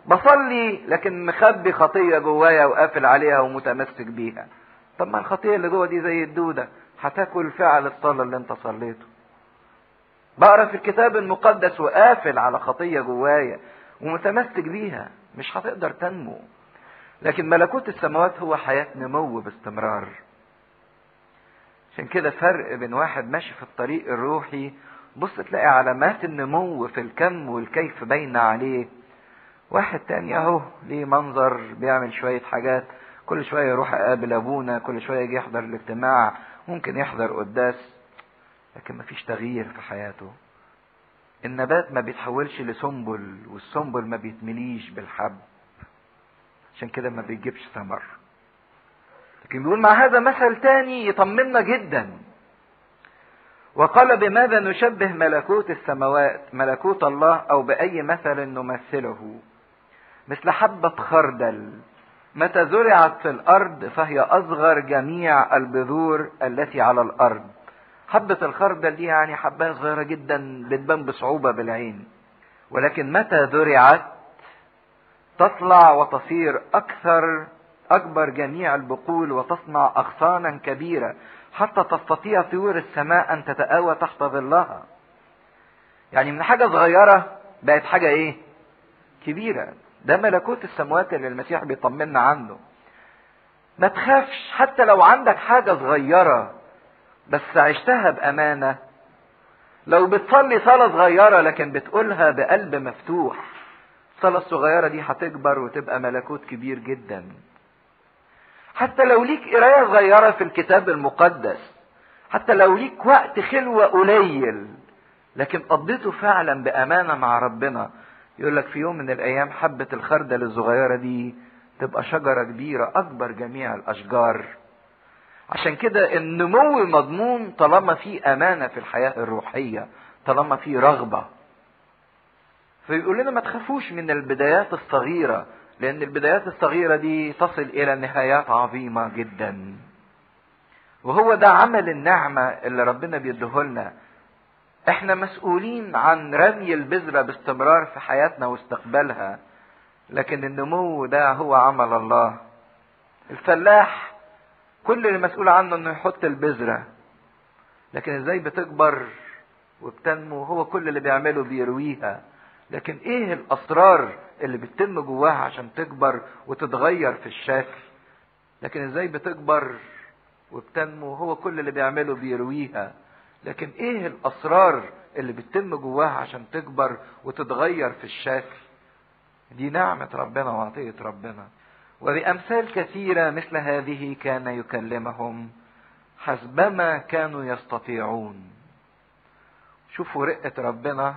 بصلي لكن مخبي خطية جوايا وقافل عليها ومتمسك بيها. طب ما الخطية اللي جوه دي زي الدودة. هتاكل فعل الصلاة اللي انت صليته. بقرأ في الكتاب المقدس وقافل على خطية جوايا ومتمسك بيها. مش هتقدر تنمو. لكن ملكوت السماوات هو حياة نمو باستمرار. عشان كده فرق بين واحد ماشي في الطريق الروحي بص تلاقي علامات النمو في الكم والكيف باينة عليه. واحد تاني اهو ليه منظر بيعمل شوية حاجات كل شوية يروح اقابل أبونا كل شوية يجي يحضر الاجتماع ممكن يحضر قداس لكن مفيش تغيير في حياته. النبات ما بيتحولش لسنبل والسنبل ما بيتمليش بالحب عشان كده ما بيجيبش ثمر. لكن بيقول مع هذا مثل تاني يطمنا جدا. وقال بماذا نشبه ملكوت السماوات ملكوت الله أو بأي مثل نمثله؟ مثل حبة خردل. متى زرعت في الأرض فهي أصغر جميع البذور التي على الأرض. حبة الخردل دي يعني حباية صغيرة جدا بتبان بصعوبة بالعين. ولكن متى زرعت؟ تطلع وتصير أكثر أكبر جميع البقول وتصنع أغصانا كبيرة حتى تستطيع طيور السماء أن تتآوى تحت ظلها. يعني من حاجة صغيرة بقت حاجة إيه؟ كبيرة. ده ملكوت السماوات اللي المسيح بيطمنا عنه ما تخافش حتى لو عندك حاجة صغيرة بس عشتها بأمانة. لو بتصلي صلاة صغيرة لكن بتقولها بقلب مفتوح الصلاة الصغيرة دي هتكبر وتبقى ملكوت كبير جدا. حتى لو ليك قراية صغيرة في الكتاب المقدس حتى لو ليك وقت خلوة قليل لكن قضيته فعلا بأمانة مع ربنا. يقول لك في يوم من الأيام حبة الخردل الصغيرة دي تبقى شجرة كبيرة أكبر جميع الأشجار. عشان كده النمو مضمون طالما في أمانة في الحياة الروحية طالما في رغبة. فيقول لنا ما تخافوش من البدايات الصغيرة لأن البدايات الصغيرة دي تصل إلى نهايات عظيمة جدا. وهو ده عمل النعمة اللي ربنا بيديهولنا إحنا مسؤولين عن رمي البذرة باستمرار في حياتنا واستقبالها. لكن النمو ده هو عمل الله. الفلاح كل اللي مسؤول عنه إنه يحط البذرة. لكن إزاي بتكبر وبتنمو؟ هو كل اللي بيعمله بيرويها. لكن إيه الأسرار اللي بتتم جواها عشان تكبر وتتغير في الشكل. لكن إزاي بتكبر وبتنمو هو كل اللي بيعمله بيرويها. لكن إيه الاسرار اللي بتتم جواها عشان تكبر وتتغير في الشكل؟ دي نعمة ربنا وعطية ربنا. وبأمثال كثيرة مثل هذه كان يكلمهم حسبما كانوا يستطيعون. شوفوا رقة ربنا.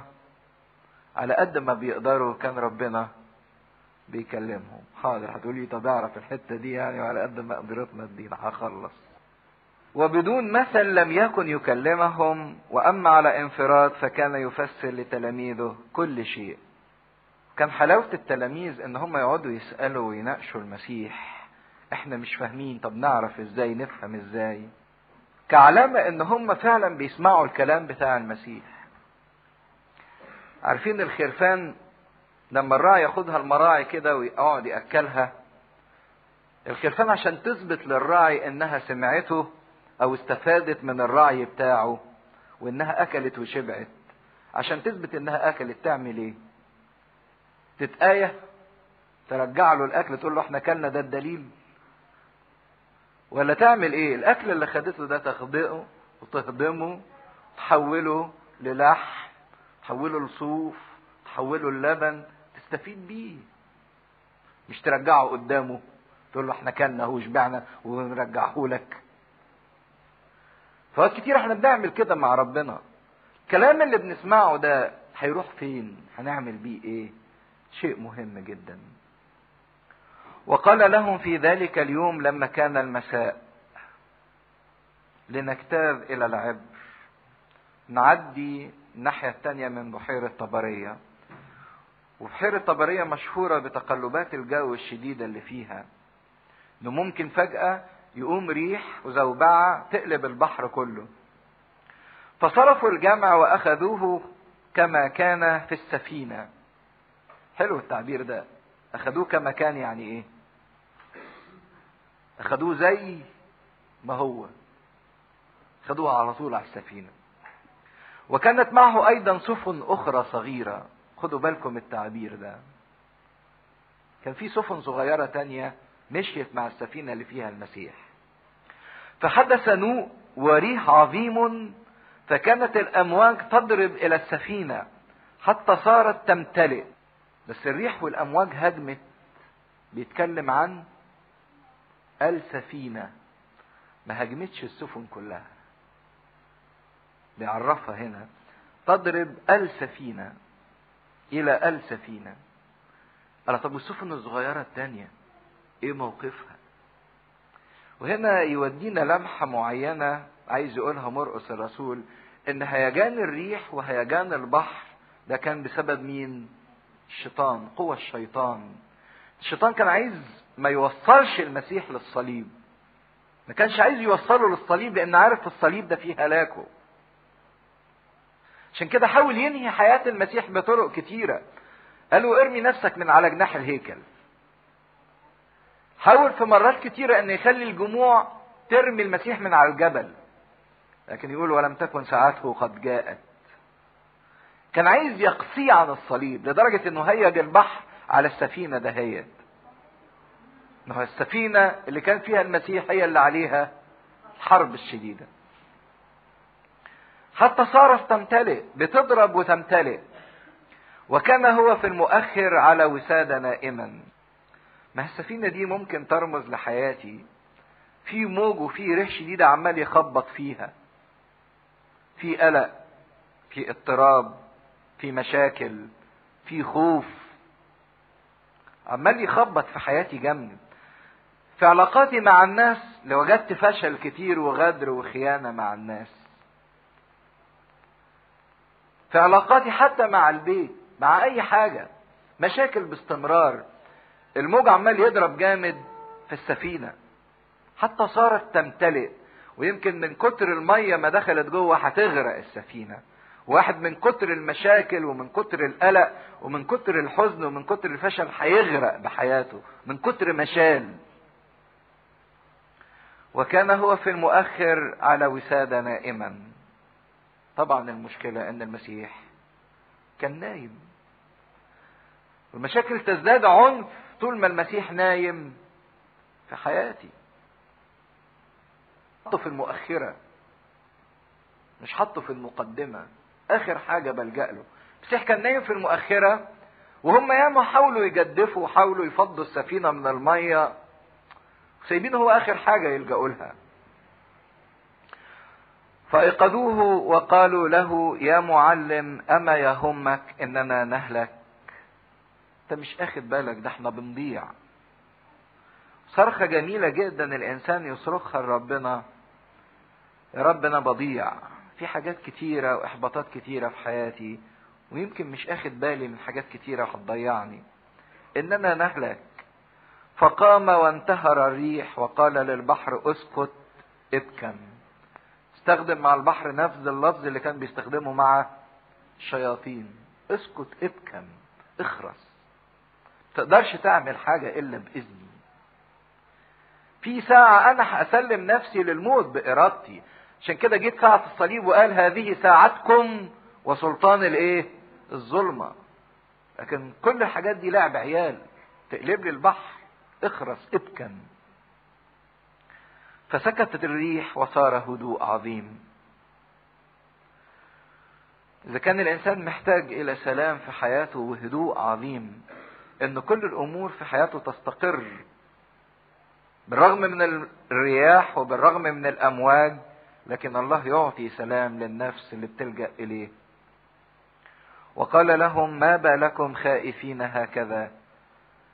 على قد ما بيقدروا كان ربنا بيكلمهم. حاضر هتقولي طب اعرف الحتة دي يعني وعلى قد ما قدرتنا تدينا هخلص. وبدون مثل لم يكن يكلمهم وأما على انفراد فكان يفسر لتلاميذه كل شيء. كان حلاوة التلاميذ إن هم يقعدوا يسألوا ويناقشوا المسيح. إحنا مش فاهمين طب نعرف إزاي نفهم إزاي؟ كعلامة إن هم فعلا بيسمعوا الكلام بتاع المسيح. عارفين الخرفان لما الراعي ياخدها المراعي كده ويقعد يأكلها؟ الخرفان عشان تثبت للراعي إنها سمعته أو استفادت من الراعي بتاعه وإنها أكلت وشبعت عشان تثبت إنها أكلت تعمل إيه؟ تتآية؟ ترجع له الأكل تقول له إحنا كلنا ده الدليل؟ ولا تعمل إيه؟ الأكل اللي خدته ده تخضئه وتهضمه تحوله للحم تحوله لصوف تحوله للبن تستفيد بيه. مش ترجعه قدامه تقول له إحنا كلنا أهو شبعنا ونرجعه لك. فوقت كتير إحنا بنعمل كده مع ربنا. الكلام اللي بنسمعه ده هيروح فين؟ هنعمل بيه إيه؟ شيء مهم جدا. وقال لهم في ذلك اليوم لما كان المساء لنجتاز إلى العبر. نعدي الناحية التانية من بحيرة طبرية. وبحيرة طبرية مشهورة بتقلبات الجو الشديدة اللي فيها إنه ممكن فجأة يقوم ريح وزوبعة تقلب البحر كله. فصرفوا الجمع وأخذوه كما كان في السفينة. حلو التعبير ده. اخدوه كمكان يعني إيه؟ اخدوه زي ما هو. خدوه على طول على السفينة. وكانت معه أيضا سفن أخرى صغيرة. خدوا بالكم التعبير ده. كان في سفن صغيرة تانية مشيت مع السفينة اللي فيها المسيح. فحدث نوء وريح عظيم فكانت الأمواج تضرب إلى السفينة حتى صارت تمتلئ. بس الريح والأمواج هجمت بيتكلم عن السفينة. ما هجمتش السفن كلها. بيعرفها هنا تضرب السفينة إلى السفينة قال طب والسفن الصغيرة التانية؟ إيه موقفها؟ وهنا يودينا لمحة معينة عايز يقولها مرقس الرسول إن هيجان الريح وهيجان البحر ده كان بسبب مين؟ الشيطان قوة الشيطان. الشيطان كان عايز ما يوصلش المسيح للصليب. ما كانش عايز يوصله للصليب لأن عارف الصليب ده فيه هلاكه. عشان كده حاول ينهي حياة المسيح بطرق كتيرة. قال له ارمي نفسك من على جناح الهيكل. حاول في مرات كتيرة إن يخلي الجموع ترمي المسيح من على الجبل. لكن يقول ولم تكن ساعته قد جاءت. كان عايز يقصيه عن الصليب لدرجة إنه هيج البحر على السفينة دهيت ما هو السفينة اللي كان فيها المسيح هي اللي عليها الحرب الشديدة. حتى صارت تمتلئ بتضرب وتمتلئ. وكان هو في المؤخر على وسادة نائما. ما السفينة دي ممكن ترمز لحياتي. في موج وفي ريح شديدة عمال يخبط فيها. في قلق في اضطراب في مشاكل في خوف. عمال يخبط في حياتي جنب في علاقاتي مع الناس لو وجدت فشل كتير وغدر وخيانة مع الناس. في علاقاتي حتى مع البيت مع أي حاجة. مشاكل باستمرار. الموج عمال يضرب جامد في السفينة. حتى صارت تمتلئ. ويمكن من كتر المية ما دخلت جوه هتغرق السفينة. واحد من كتر المشاكل ومن كتر القلق ومن كتر الحزن ومن كتر الفشل هيغرق بحياته. من كتر مشال. وكان هو في المؤخر على وسادة نائما. طبعا المشكلة إن المسيح كان نايم. والمشاكل تزداد عنف طول ما المسيح نايم في حياتي. حطه في المؤخرة مش حطه في المقدمة. آخر حاجة بلجأ له. المسيح كان نايم في المؤخرة وهم ياما حاولوا يجدفوا وحاولوا يفضوا السفينة من المية. سايبينه هو آخر حاجة يلجأوا لها. فأيقظوه وقالوا له يا معلم أما يهمك إننا نهلك. انت مش آخد بالك ده إحنا بنضيع. صرخة جميلة جدا الإنسان يصرخها لربنا. يا رب أنا بضيع. في حاجات كتيرة وإحباطات كتيرة في حياتي ويمكن مش آخد بالي من حاجات كتيرة هتضيعني إننا نهلك. فقام وانتهر الريح وقال للبحر اسكت ابكم استخدم مع البحر نفس اللفظ اللي كان بيستخدمه مع الشياطين. اسكت ابكم اخرس. تقدرش تعمل حاجة إلا بإذني. في ساعة أنا هاسلم نفسي للموت بإرادتي. عشان كده جيت ساعة الصليب وقال هذه ساعتكم وسلطان الإيه؟ الظلمة. لكن كل الحاجات دي لعب عيال. تقلب لي البحر اخرس ابكم فسكتت الريح وصار هدوء عظيم. إذا كان الإنسان محتاج إلى سلام في حياته وهدوء عظيم إن كل الأمور في حياته تستقر بالرغم من الرياح وبالرغم من الأمواج لكن الله يعطي سلام للنفس اللي بتلجأ إليه. وقال لهم ما بالكم خائفين هكذا؟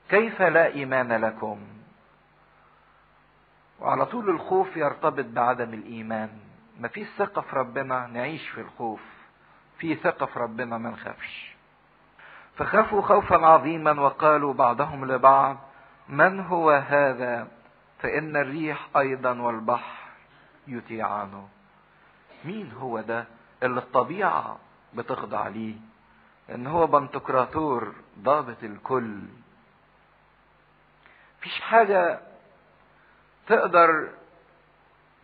كيف لا إيمان لكم؟ وعلى طول الخوف يرتبط بعدم الإيمان. ما فيش ثقة في ربنا نعيش في الخوف. في ثقة في ربنا ما نخافش. فخافوا خوفا عظيما وقالوا بعضهم لبعض من هو هذا؟ فإن الريح أيضا والبحر يطيعانه. مين هو ده؟ اللي الطبيعة بتخضع ليه. إن هو بنتقراطور ضابط الكل. مفيش حاجة تقدر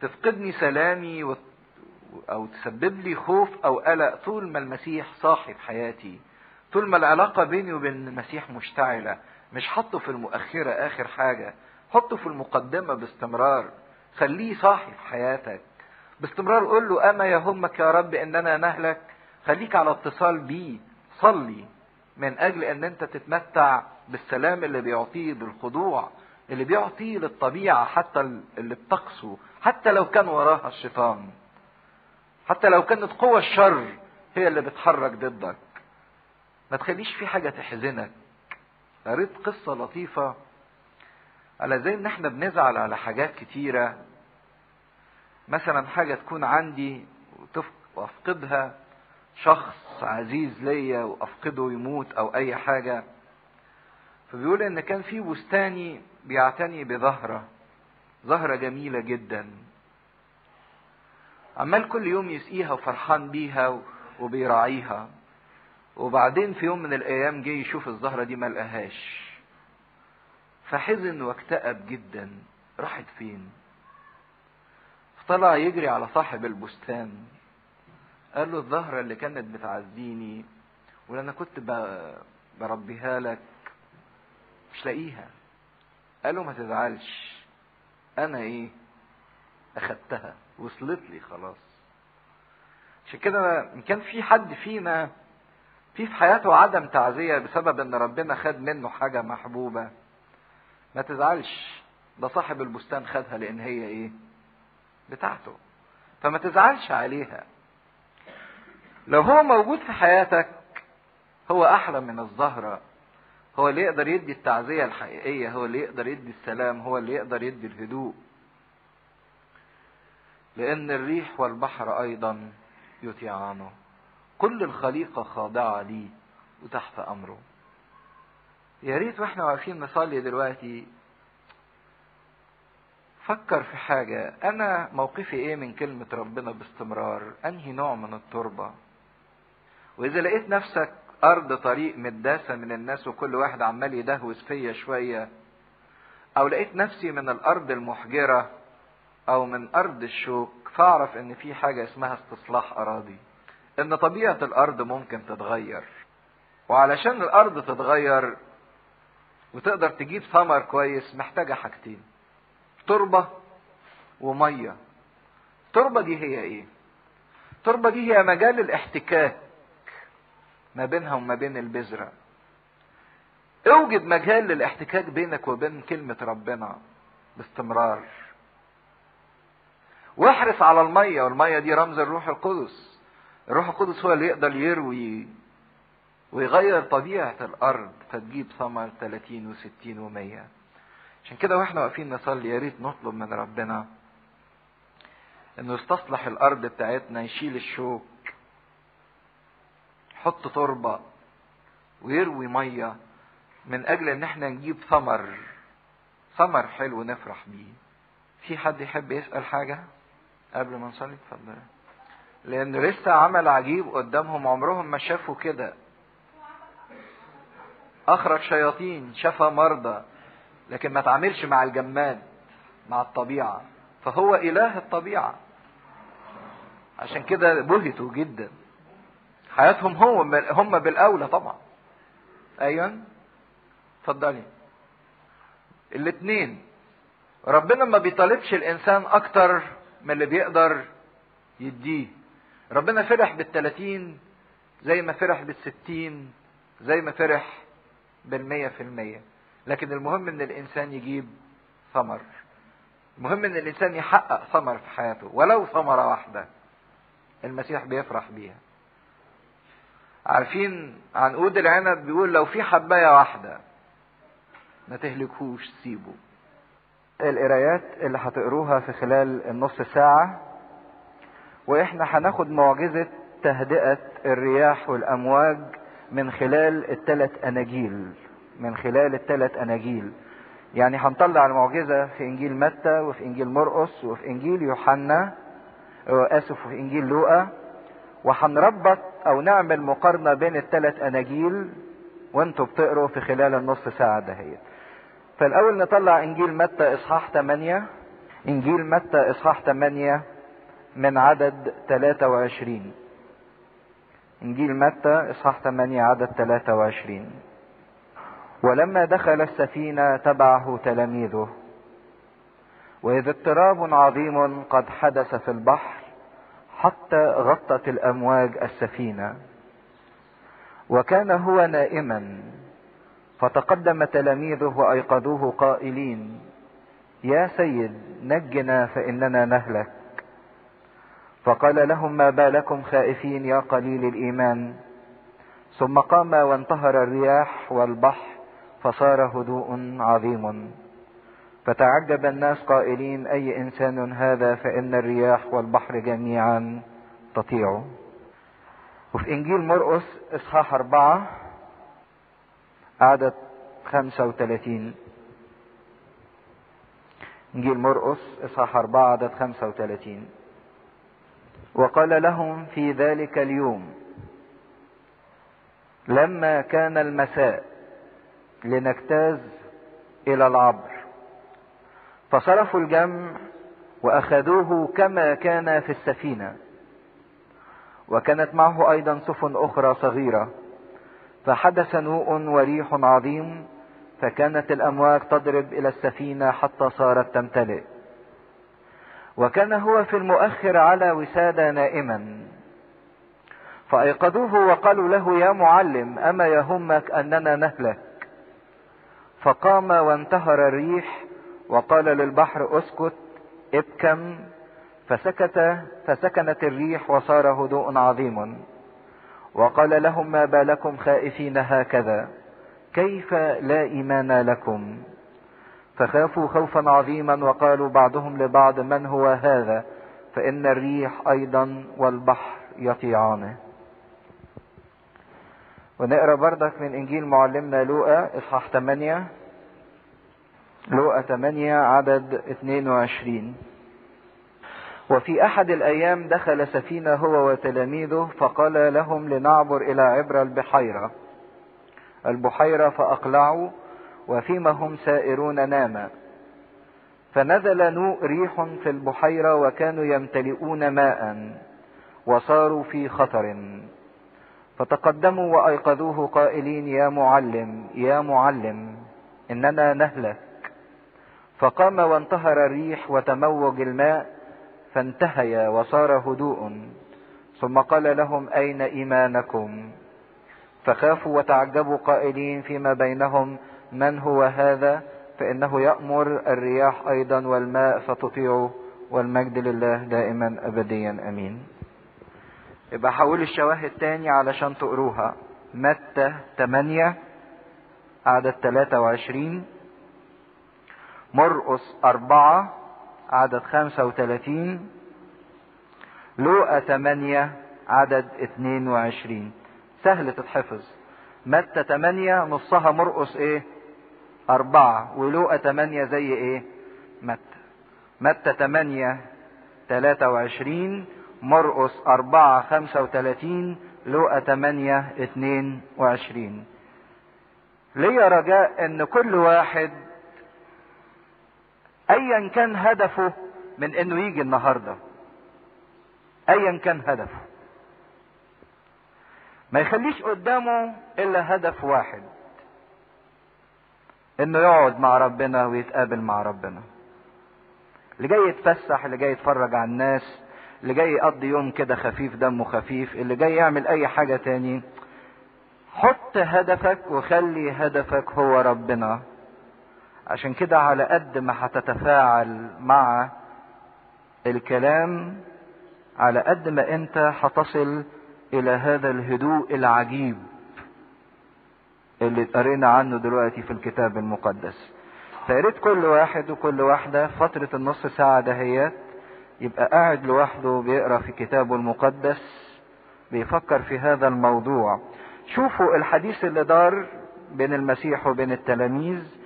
تفقدني سلامي و... أو تسبب لي خوف أو قلق طول ما المسيح صاحب حياتي طول ما العلاقة بيني وبين المسيح مشتعلة مش حطه في المؤخرة آخر حاجة حطه في المقدمة باستمرار خليه صاحب حياتك. باستمرار قول له أما يهمك يا رب إننا نهلك خليك على اتصال بيه صلي من أجل إن أنت تتمتع بالسلام اللي بيعطيه بالخضوع اللي بيعطيه للطبيعة حتى اللي بتقسو حتى لو كان وراها الشيطان. حتى لو كانت قوى الشر هي اللي بتحرك ضدك. ما تخليش في حاجة تحزنك. قريت قصة لطيفة. على زي ان إحنا بنزعل على حاجات كتيرة. مثلا حاجة تكون عندي وافقدها شخص عزيز ليا وافقده يموت أو أي حاجة. فبيقول إن كان في بستاني بيعتني بزهرة زهرة جميلة جدا. عمال كل يوم يسقيها وفرحان بيها وبيراعيها. وبعدين في يوم من الأيام جه يشوف الزهرة دي ما لقاهاش. فحزن واكتئب جدا. راحت فين؟ فطلع يجري على صاحب البستان. قال له الزهرة اللي كانت بتعزيني واللي أنا كنت بربيها لك. مش لاقيها. قال له ما تزعلش. أنا إيه؟ أخدتها. وصلت لي خلاص. عشان كده إن كان في حد فينا في في حياته عدم تعزية بسبب إن ربنا خد منه حاجة محبوبة. ما تزعلش. ده صاحب البستان خدها لأن هي إيه؟ بتاعته. فما تزعلش عليها. لو هو موجود في حياتك هو أحلى من الزهرة. هو اللي يقدر يدي التعزية الحقيقية هو اللي يقدر يدي السلام هو اللي يقدر يدي الهدوء. لأن الريح والبحر أيضا يطيعانه. كل الخليقة خاضعة ليه وتحت أمره. يا ريت وإحنا واقفين نصلي دلوقتي. فكر في حاجة. أنا موقفي إيه من كلمة ربنا باستمرار؟ أنهي نوع من التربة؟ وإذا لقيت نفسك أرض طريق مداسة من الناس وكل واحد عمال يدهوس فيا شوية. أو لقيت نفسي من الأرض المحجرة أو من أرض الشوك فأعرف إن في حاجة اسمها استصلاح أراضي. إن طبيعة الأرض ممكن تتغير. وعلشان الأرض تتغير وتقدر تجيب ثمر كويس محتاجة حاجتين. تربة ومية. التربة دي هي إيه؟ التربة دي هي مجال الاحتكاك. ما بينها وما بين البذرة. اوجد مجال للاحتكاك بينك وبين كلمة ربنا باستمرار. واحرص على المية والمية دي رمز الروح القدس. الروح القدس هو اللي يقدر يروي ويغير طبيعة الأرض فتجيب ثمر 30 و60 و100 عشان كده وإحنا واقفين نصلي يا ريت نطلب من ربنا إنه يستصلح الأرض بتاعتنا يشيل الشوك يحط تربة ويروي مية من أجل إن إحنا نجيب ثمر. ثمر حلو نفرح بيه. في حد يحب يسأل حاجة قبل ما نصلي؟ اتفضل. لأن لسه عمل عجيب قدامهم عمرهم ما شافوا كده. أخرج شياطين شفى مرضى لكن ما تعاملش مع الجماد مع الطبيعة. فهو إله الطبيعة. عشان كده بهتوا جدا. حياتهم هو هم بالأولى طبعا. أيوة. اتفضلي الاثنين. ربنا ما بيطالبش الإنسان أكتر من اللي بيقدر يديه. ربنا فرح بالتلاتين زي ما فرح بالستين زي ما فرح بالمية في المية. لكن المهم إن الإنسان يجيب ثمر. المهم إن الإنسان يحقق ثمر في حياته. ولو ثمرة واحدة. المسيح بيفرح بيها. عارفين عنقود العنب بيقول لو في حباية واحدة ما تهلكوش سيبه. القرايات اللي هتقروها في خلال النص ساعة وإحنا هناخد معجزة تهدئة الرياح والأمواج من خلال الثلاث أناجيل من خلال الثلاث أناجيل. يعني هنطلع المعجزة في إنجيل متى وفي إنجيل مرقس وفي إنجيل يوحنا اسف وفي إنجيل لوقا. وهنربط أو نعمل مقارنة بين الثلاث أناجيل وانتوا بتقروا في خلال النص ساعة دهيت فالأول نطلع إنجيل متى إصحاح 8 إنجيل متى إصحاح 8 من عدد 23 إنجيل متى إصحاح 8 عدد 23 ولما دخل السفينة تبعه تلاميذه. وإذ اضطراب عظيم قد حدث في البحر حتى غطت الأمواج السفينة وكان هو نائما فتقدم تلاميذه وأيقظوه قائلين يا سيد نجنا فإننا نهلك. فقال لهم ما بالكم خائفين يا قليل الإيمان؟ ثم قام وانتهر الرياح والبحر فصار هدوء عظيم. فتعجب الناس قائلين أي إنسان هذا فإن الرياح والبحر جميعا تطيع. وفي إنجيل مرقس إصحاح أربعة عدد خمسة وثلاثين. إنجيل مرقس إصحاح أربعة عدد خمسة وثلاثين. وقال لهم في ذلك اليوم لما كان المساء لنجتاز إلى العبر فصرفوا الجمع وأخذوه كما كان في السفينة. وكانت معه أيضا سفن أخرى صغيرة. فحدث نوء وريح عظيم فكانت الأمواج تضرب إلى السفينة حتى صارت تمتلئ. وكان هو في المؤخر على وسادة نائما. فأيقظوه وقالوا له يا معلم أما يهمك أننا نهلك. فقام وانتهر الريح وقال للبحر اسكت ابكم. فسكت فسكنت الريح وصار هدوء عظيم. وقال لهم ما بالكم خائفين هكذا؟ كيف لا إيمان لكم؟ فخافوا خوفا عظيما وقالوا بعضهم لبعض من هو هذا؟ فإن الريح أيضا والبحر يطيعانه. ونقرأ بردك من إنجيل معلمنا لوقا إصحاح 8 لوقا 8 عدد 22 وفي أحد الأيام دخل سفينة هو وتلاميذه فقال لهم لنعبر إلى عبر البحيرة. البحيرة فأقلعوا وفيما هم سائرون ناما. فنزل نوء ريح في البحيرة وكانوا يمتلئون ماء وصاروا في خطر. فتقدموا وأيقظوه قائلين يا معلم يا معلم إننا نهلك. فقام وانتهر الريح وتموج الماء فانتهيا وصار هدوء. ثم قال لهم أين إيمانكم؟ فخافوا وتعجبوا قائلين فيما بينهم من هو هذا؟ فإنه يأمر الرياح أيضا والماء فتطيعه والمجد لله دائما ابديا. آمين. يبقى هقول الشواهد تاني علشان تقروها. متى؟ 8 عدد 23 مرقس أربعة عدد خمسة وثلاثين لوقا ثمانية عدد اتنين وعشرين. سهل تتحفظ. متى ثمانية نصها مرقس إيه؟ أربعة. ولوقا ثمانية زي إيه؟ متى. متى ثمانية ثلاثة وعشرين. مرقس أربعة خمسة وثلاثين. لوقا ثمانية اتنين وعشرين. ليا رجاء إن كل واحد ايا كان هدفه من إنه يجي النهارده. ايا كان هدفه. ما يخليش قدامه إلا هدف واحد. إنه يقعد مع ربنا ويتقابل مع ربنا. اللي جاي يتفسح اللي جاي يتفرج على الناس اللي جاي يقضي يوم كده خفيف دمه خفيف اللي جاي يعمل أي حاجة تاني. حط هدفك وخلي هدفك هو ربنا. عشان كده على قد ما هتتفاعل مع الكلام على قد ما انت هتصل إلى هذا الهدوء العجيب اللي قرينا عنه دلوقتي في الكتاب المقدس. فياريت كل واحد وكل واحدة فترة النص ساعة دهيات يبقى قاعد لوحده بيقرأ في كتابه المقدس بيفكر في هذا الموضوع. شوفوا الحديث اللي دار بين المسيح وبين التلاميذ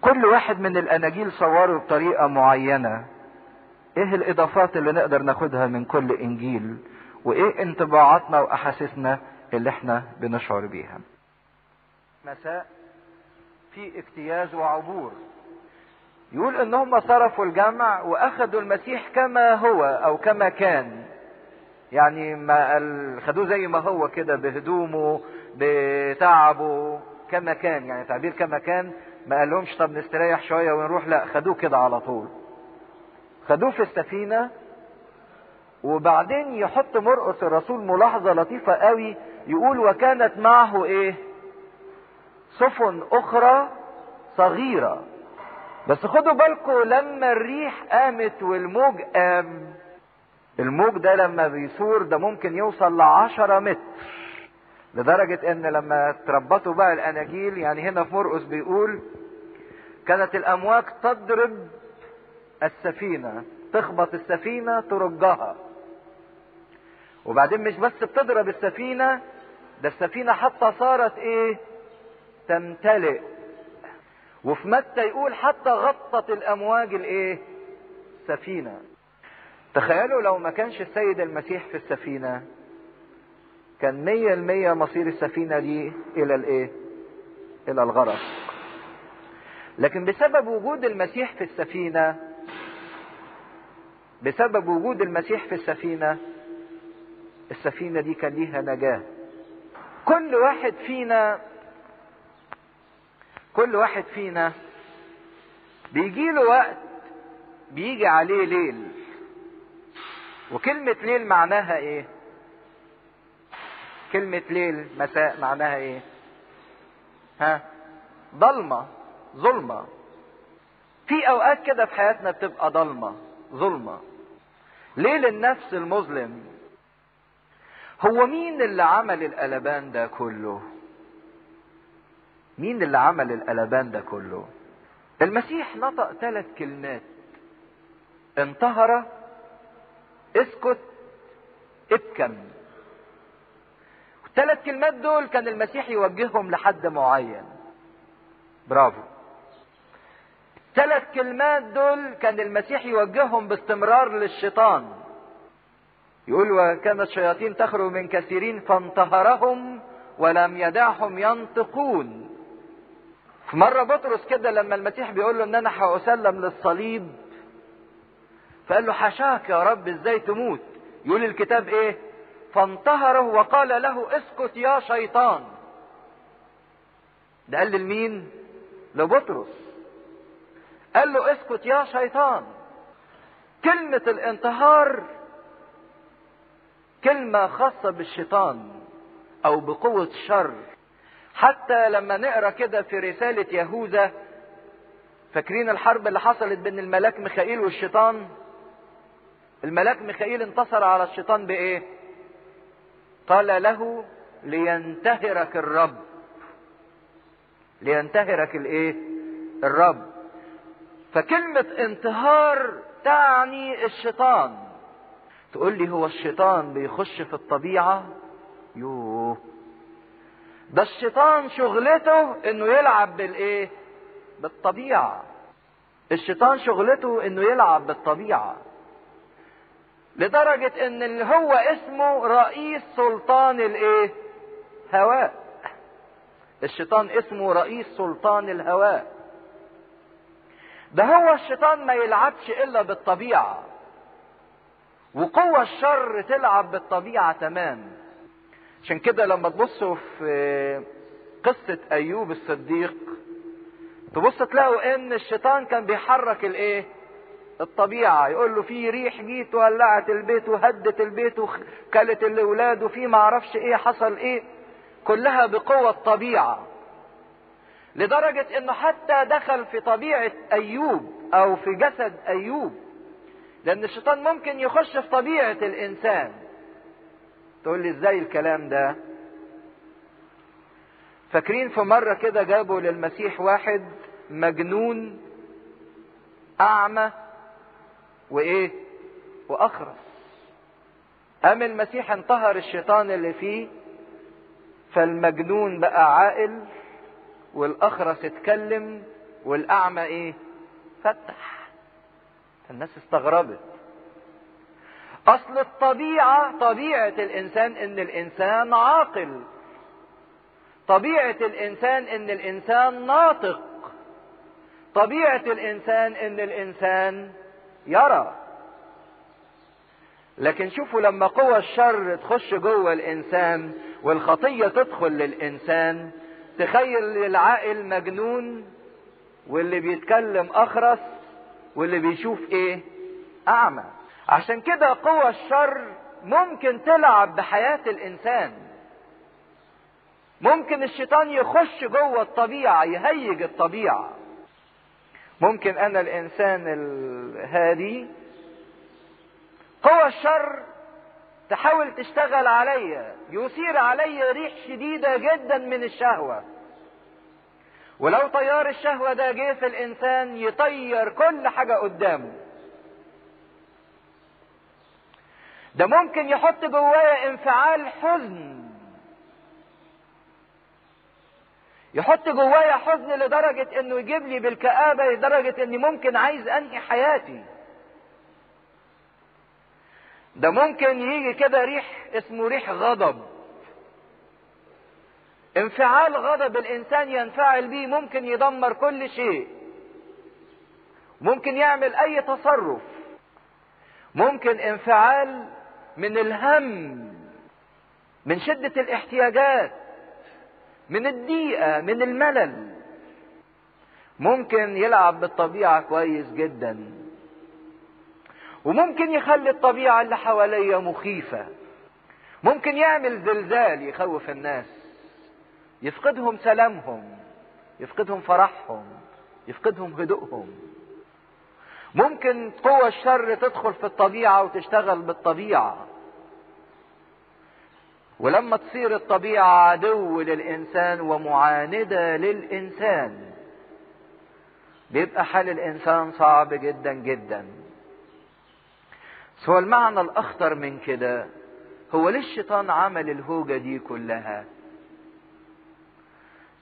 كل واحد من الأناجيل صوره بطريقة معينة. إيه الإضافات اللي نقدر ناخدها من كل إنجيل؟ وإيه انطباعاتنا وأحاسيسنا اللي إحنا بنشعر بيها؟ مساء. في اجتياز وعبور. يقول ان هم صرفوا الجمع وأخذوا المسيح كما هو أو كما كان. يعني ما خدوه زي ما هو كده بهدومه بتعبه كما كان. يعني تعبير كما كان ما قالهمش طب نستريح شوية ونروح لا خدوه كده على طول. خدوه في السفينة وبعدين يحط مرقس الرسول ملاحظة لطيفة قوي يقول وكانت معه إيه؟ سفن أخرى صغيرة. بس خدوا بالكم لما الريح قامت والموج قام الموج ده لما بيثور ده ممكن يوصل لعشرة متر. لدرجة إن لما تربطوا بقى الأناجيل يعني هنا في مرقس بيقول كانت الأمواج تضرب السفينة تخبط السفينة ترجها. وبعدين مش بس بتضرب السفينة ده السفينة حتى صارت إيه؟ تمتلئ. وفي متى يقول حتى غطت الأمواج الإيه؟ سفينة. تخيلوا لو ما كانش السيد المسيح في السفينة كان مية المية مصير السفينة دي إلى الإيه؟ إلى الغرق. لكن بسبب وجود المسيح في السفينة بسبب وجود المسيح في السفينة السفينة دي كان ليها نجاة. كل واحد فينا كل واحد فينا بيجي له وقت بيجي عليه ليل وكلمة ليل معناها إيه كلمة ليل مساء معناها إيه؟ ها؟ ضلمة ظلمة. في أوقات كده في حياتنا بتبقى ضلمة ظلمة. ليل النفس المظلم. هو مين اللي عمل القلبان ده كله؟ مين اللي عمل القلبان ده كله؟ المسيح نطق ثلاث كلمات. انتهر اسكت ابكم. الثلاث كلمات دول كان المسيح يوجههم لحد معين. برافو. الثلاث كلمات دول كان المسيح يوجههم باستمرار للشيطان. يقول وكان الشياطين تخرج من كثيرين فانتهرهم ولم يدعهم ينطقون. في مرة بطرس كده لما المسيح بيقول له إن أنا هأسلم للصليب فقال له حشاك يا رب إزاي تموت؟ يقول الكتاب إيه؟ فانتهره وقال له اسكت يا شيطان. ده قال لمين؟ لبطرس. قال له اسكت يا شيطان. كلمة الانتهار كلمة خاصة بالشيطان أو بقوة الشر. حتى لما نقرأ كده في رسالة يهوذا فاكرين الحرب اللي حصلت بين الملاك ميخائيل والشيطان؟ الملاك ميخائيل انتصر على الشيطان بإيه؟ قال له لينتهرك الرب. لينتهرك الإيه؟ الرب. فكلمة انتهار تعني الشيطان. تقول لي هو الشيطان بيخش في الطبيعة؟ يوه. ده الشيطان شغلته إنه يلعب بالإيه؟ بالطبيعة. الشيطان شغلته إنه يلعب بالطبيعة. لدرجة إن اللي هو اسمه رئيس سلطان الإيه؟ هواء. الشيطان اسمه رئيس سلطان الهواء. ده هو الشيطان ما يلعبش إلا بالطبيعة. وقوة الشر تلعب بالطبيعة تمام. عشان كده لما تبصوا في قصة أيوب الصديق تبص تلاقوا إن الشيطان كان بيحرك الإيه؟ الطبيعة. يقول له في ريح جيت ولعت البيت وهدت البيت وكلت الأولاد وفي معرفش إيه حصل إيه. كلها بقوة الطبيعة. لدرجة إنه حتى دخل في طبيعة أيوب أو في جسد أيوب. لأن الشيطان ممكن يخش في طبيعة الإنسان. تقول لي إزاي الكلام ده؟ فاكرين في مرة كده جابوا للمسيح واحد مجنون أعمى وإيه؟ وأخرس. قام المسيح انتهر الشيطان اللي فيه؟ فالمجنون بقى عاقل والأخرس اتكلم والأعمى إيه؟ فتح. الناس استغربت. أصل الطبيعة طبيعة الإنسان إن الإنسان عاقل. طبيعة الإنسان إن الإنسان ناطق. طبيعة الإنسان إن الإنسان يرى. لكن شوفوا لما قوى الشر تخش جوه الإنسان والخطية تدخل للإنسان تخيل العاقل مجنون واللي بيتكلم أخرس واللي بيشوف إيه؟ أعمى. عشان كده قوى الشر ممكن تلعب بحياة الإنسان. ممكن الشيطان يخش جوه الطبيعة يهيج الطبيعة. ممكن أنا الإنسان الهادي. قوى الشر تحاول تشتغل عليا يثير علي ريح شديدة جدا من الشهوة. ولو طيار الشهوة ده جه في الإنسان يطير كل حاجة قدامه. ده ممكن يحط جوايا انفعال حزن يحط جوايا حزن لدرجة إنه يجيب لي بالكآبة لدرجة إني ممكن عايز أنهي حياتي. ده ممكن يجي كده ريح اسمه ريح غضب. انفعال غضب الإنسان ينفعل بيه ممكن يدمر كل شيء. ممكن يعمل أي تصرف. ممكن انفعال من الهم من شدة الاحتياجات. من الضيقة من الملل. ممكن يلعب بالطبيعة كويس جدا. وممكن يخلي الطبيعة اللي حواليا مخيفة. ممكن يعمل زلزال يخوف الناس. يفقدهم سلامهم يفقدهم فرحهم يفقدهم هدوءهم. ممكن قوى الشر تدخل في الطبيعة وتشتغل بالطبيعة. ولما تصير الطبيعة عدو للإنسان ومعاندة للإنسان بيبقى حال الإنسان صعب جدا جدا. هو المعنى الأخطر من كده هو ليه الشيطان عمل الهوجة دي كلها؟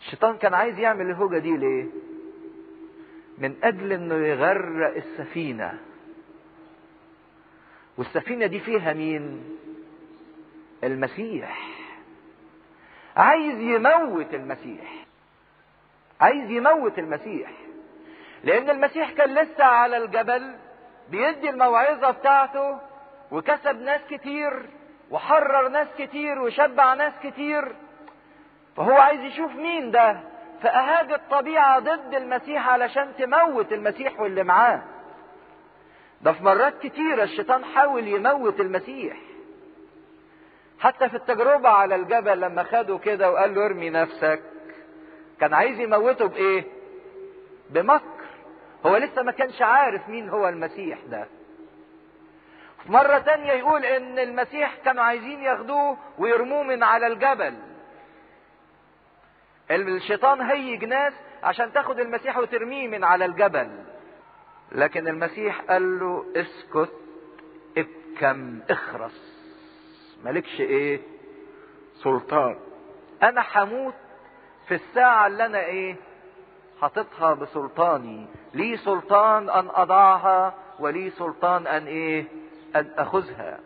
الشيطان كان عايز يعمل الهوجة دي ليه؟ من أجل أنه يغرق السفينة. والسفينة دي فيها مين؟ المسيح. عايز يموت المسيح. عايز يموت المسيح. لأن المسيح كان لسه على الجبل بيدي الموعظة بتاعته وكسب ناس كتير وحرر ناس كتير وشبع ناس كتير. فهو عايز يشوف مين ده؟ فأهاج الطبيعة ضد المسيح علشان تموت المسيح واللي معاه. ده في مرات كتيرة الشيطان حاول يموت المسيح. حتى في التجربة على الجبل لما خده كده وقال له ارمي نفسك كان عايز يموته بإيه؟ بمكر. هو لسه ما كانش عارف مين هو المسيح ده. مرة تانية يقول إن المسيح كانوا عايزين ياخدوه ويرموه من على الجبل. الشيطان هيج ناس عشان تاخد المسيح وترميه من على الجبل. لكن المسيح قال له اسكت ابكم اخرس. مالكش إيه؟ سلطان. أنا هموت في الساعة اللي أنا إيه؟ حاططها بسلطاني. لي سلطان أن أضعها ولي سلطان أن إيه؟ أن أخذها.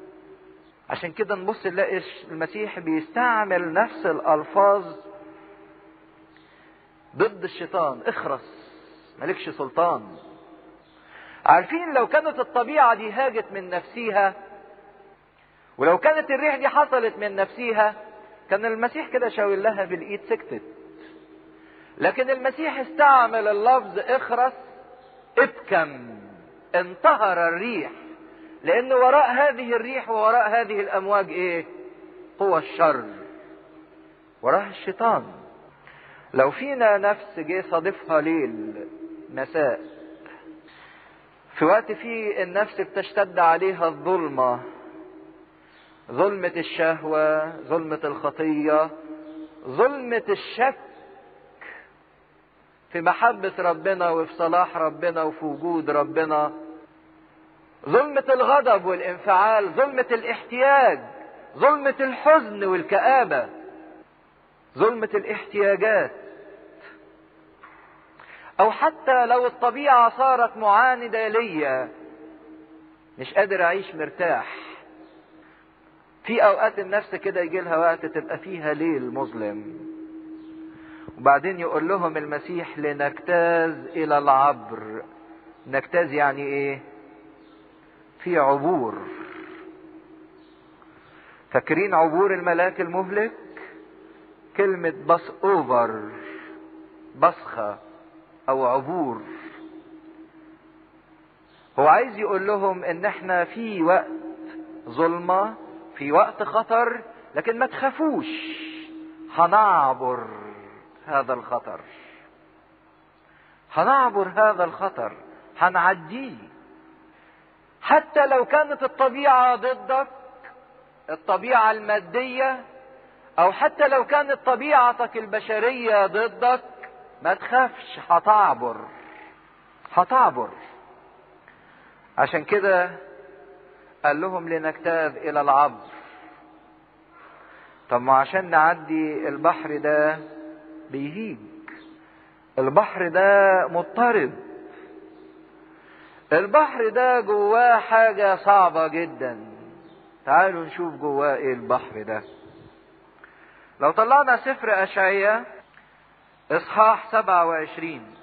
عشان كده نبص نلاقي المسيح بيستعمل نفس الألفاظ ضد الشيطان. اخرس. مالكش سلطان. عارفين لو كانت الطبيعة دي هاجت من نفسها ولو كانت الريح دي حصلت من نفسها كان المسيح كده شاور لها بالإيد سكتت. لكن المسيح استعمل اللفظ اخرس ابكم انتهر الريح. لأن وراء هذه الريح ووراء هذه الأمواج إيه؟ قوى الشر. وراء الشيطان. لو فينا نفس جه صادفها ليل مساء. في وقت فيه النفس بتشتد عليها الظلمة. ظلمة الشهوة ظلمة الخطية ظلمة الشك في محبة ربنا وفي صلاح ربنا وفي وجود ربنا. ظلمة الغضب والانفعال ظلمة الاحتياج ظلمة الحزن والكآبة. ظلمة الاحتياجات. أو حتى لو الطبيعة صارت معاندة ليا مش قادر أعيش مرتاح. في أوقات النفس كده يجي لها وقت تبقى فيها ليل مظلم. وبعدين يقول لهم المسيح لنجتاز إلى العبر. نجتاز يعني إيه؟ في عبور. فاكرين عبور الملاك المهلك؟ كلمة بس اوفر بصخة أو عبور. هو عايز يقول لهم إن إحنا في وقت ظلمة في وقت خطر لكن ما تخافوش. هنعبر هذا الخطر. هنعبر هذا الخطر. هنعديه. حتى لو كانت الطبيعة ضدك الطبيعة المادية أو حتى لو كانت طبيعتك البشرية ضدك ما تخافش. هتعبر. هتعبر. عشان كده قال لهم لنجتاز إلى العبر. طب ما عشان نعدي البحر ده بيهيج. البحر ده مضطرب. البحر ده جواه حاجة صعبة جدا. تعالوا نشوف جواه إيه البحر ده. لو طلعنا سفر أشعية إصحاح 27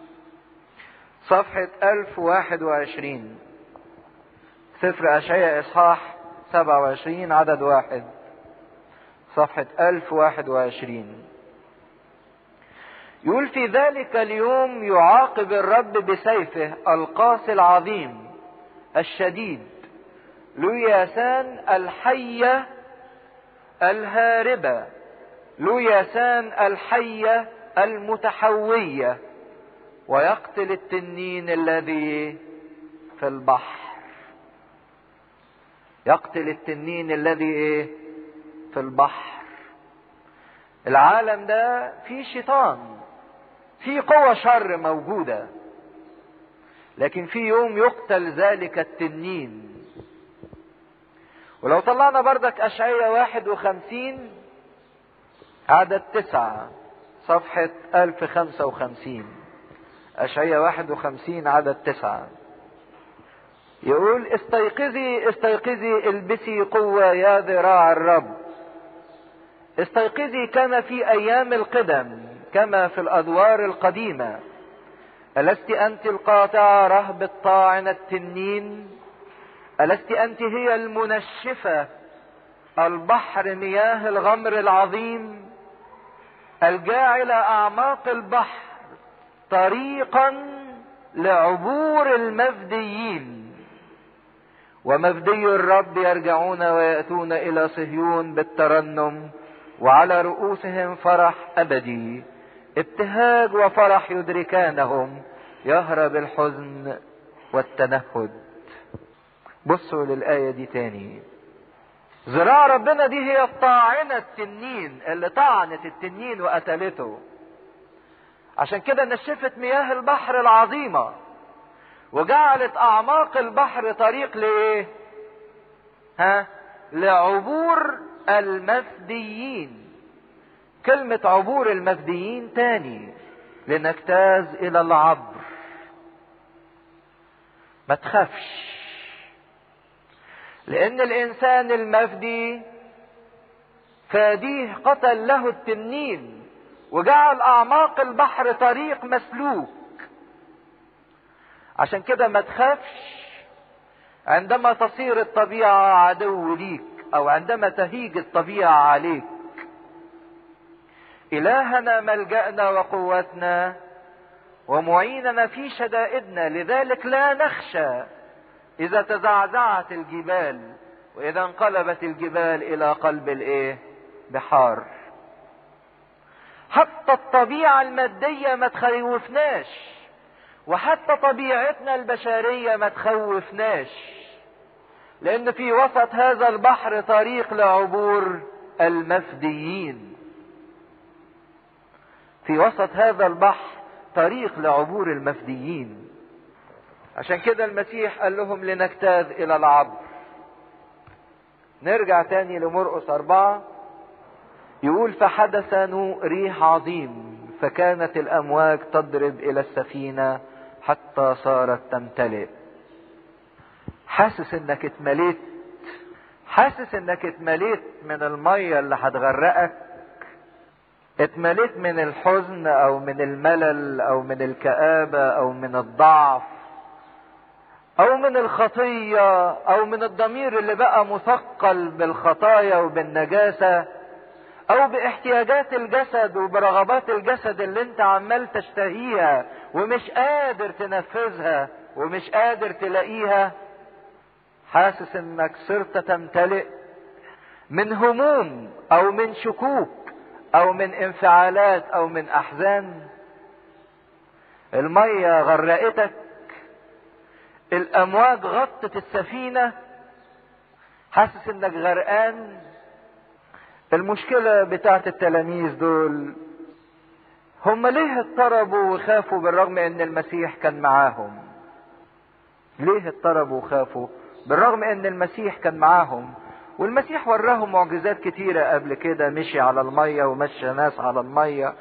صفحة 1021 سفر أشعية إصحاح 27 عدد واحد. صفحة 1021 يقول في ذلك اليوم يعاقب الرب بسيفه القاسي العظيم الشديد لوياسان الحية الهاربة لوياسان الحية المتحوية ويقتل التنين الذي في البحر. يقتل التنين الذي إيه؟ في البحر. العالم ده فيه شيطان في قوة شر موجودة لكن في يوم يقتل ذلك التنين. ولو طلعنا بردك أشعية واحد وخمسين عدد تسعة صفحة ألف خمسة وخمسين. أشعية واحد وخمسين عدد تسعة. يقول استيقظي استيقظي البسي قوة يا ذراع الرب. استيقظي كما في أيام القدم كما في الأدوار القديمة. ألست أنت القاطعة رهب الطاعن التنين؟ ألست أنت هي المنشفة البحر مياه الغمر العظيم؟ الجاعل أعماق البحر طريقا لعبور المفديين. ومفدي الرب يرجعون ويأتون إلى صهيون بالترنم وعلى رؤوسهم فرح أبدي. ابتهاج وفرح يدركانهم. يهرب الحزن والتنهد. بصوا للآية دي تاني. ذراع ربنا دي هي الطاعنة التنين اللي طعنت التنين وقتلته. عشان كده نشفت مياه البحر العظيمة. وجعلت أعماق البحر طريق لإيه؟ ها؟ لعبور المفديين كلمة عبور المفديين تاني لنجتاز إلى العبر ما تخافش لأن الإنسان المفدي فاديه قتل له التنين وجعل أعماق البحر طريق مسلوك عشان كده ما تخافش عندما تصير الطبيعة عدو ليك أو عندما تهيج الطبيعة عليك إلهنا ملجأنا وقوتنا ومعيننا في شدائدنا لذلك لا نخشى إذا تزعزعت الجبال وإذا انقلبت الجبال إلى قلب الإيه؟ بحار. حتى الطبيعة المادية ما تخوفناش وحتى طبيعتنا البشرية ما تخوفناش لأن في وسط هذا البحر طريق لعبور المفديين. في وسط هذا البحر طريق لعبور المفديين. عشان كده المسيح قال لهم لنجتاز إلى العبر نرجع تاني لمرقس أربعة يقول فحدث ريح عظيم فكانت الأمواج تضرب إلى السفينة حتى صارت تمتلئ. حاسس إنك اتمليت. حاسس إنك اتمليت من المية اللي هتغرقك. اتمليت من الحزن أو من الملل أو من الكآبة أو من الضعف أو من الخطية أو من الضمير اللي بقى مثقل بالخطايا وبالنجاسة أو بإحتياجات الجسد وبرغبات الجسد اللي أنت عمال تشتهيها ومش قادر تنفذها ومش قادر تلاقيها حاسس إنك صرت تمتلئ من هموم أو من شكوك أو من انفعالات أو من أحزان. المية غرقتك الأمواج غطت السفينة حاسس إنك غرقان. المشكلة بتاعت التلاميذ دول هم ليه اضطربوا وخافوا بالرغم إن المسيح كان معاهم؟ ليه اضطربوا وخافوا بالرغم إن المسيح كان معاهم؟ والمسيح وراهم معجزات كتيرة قبل كده مشي على المية ومشى ناس على المية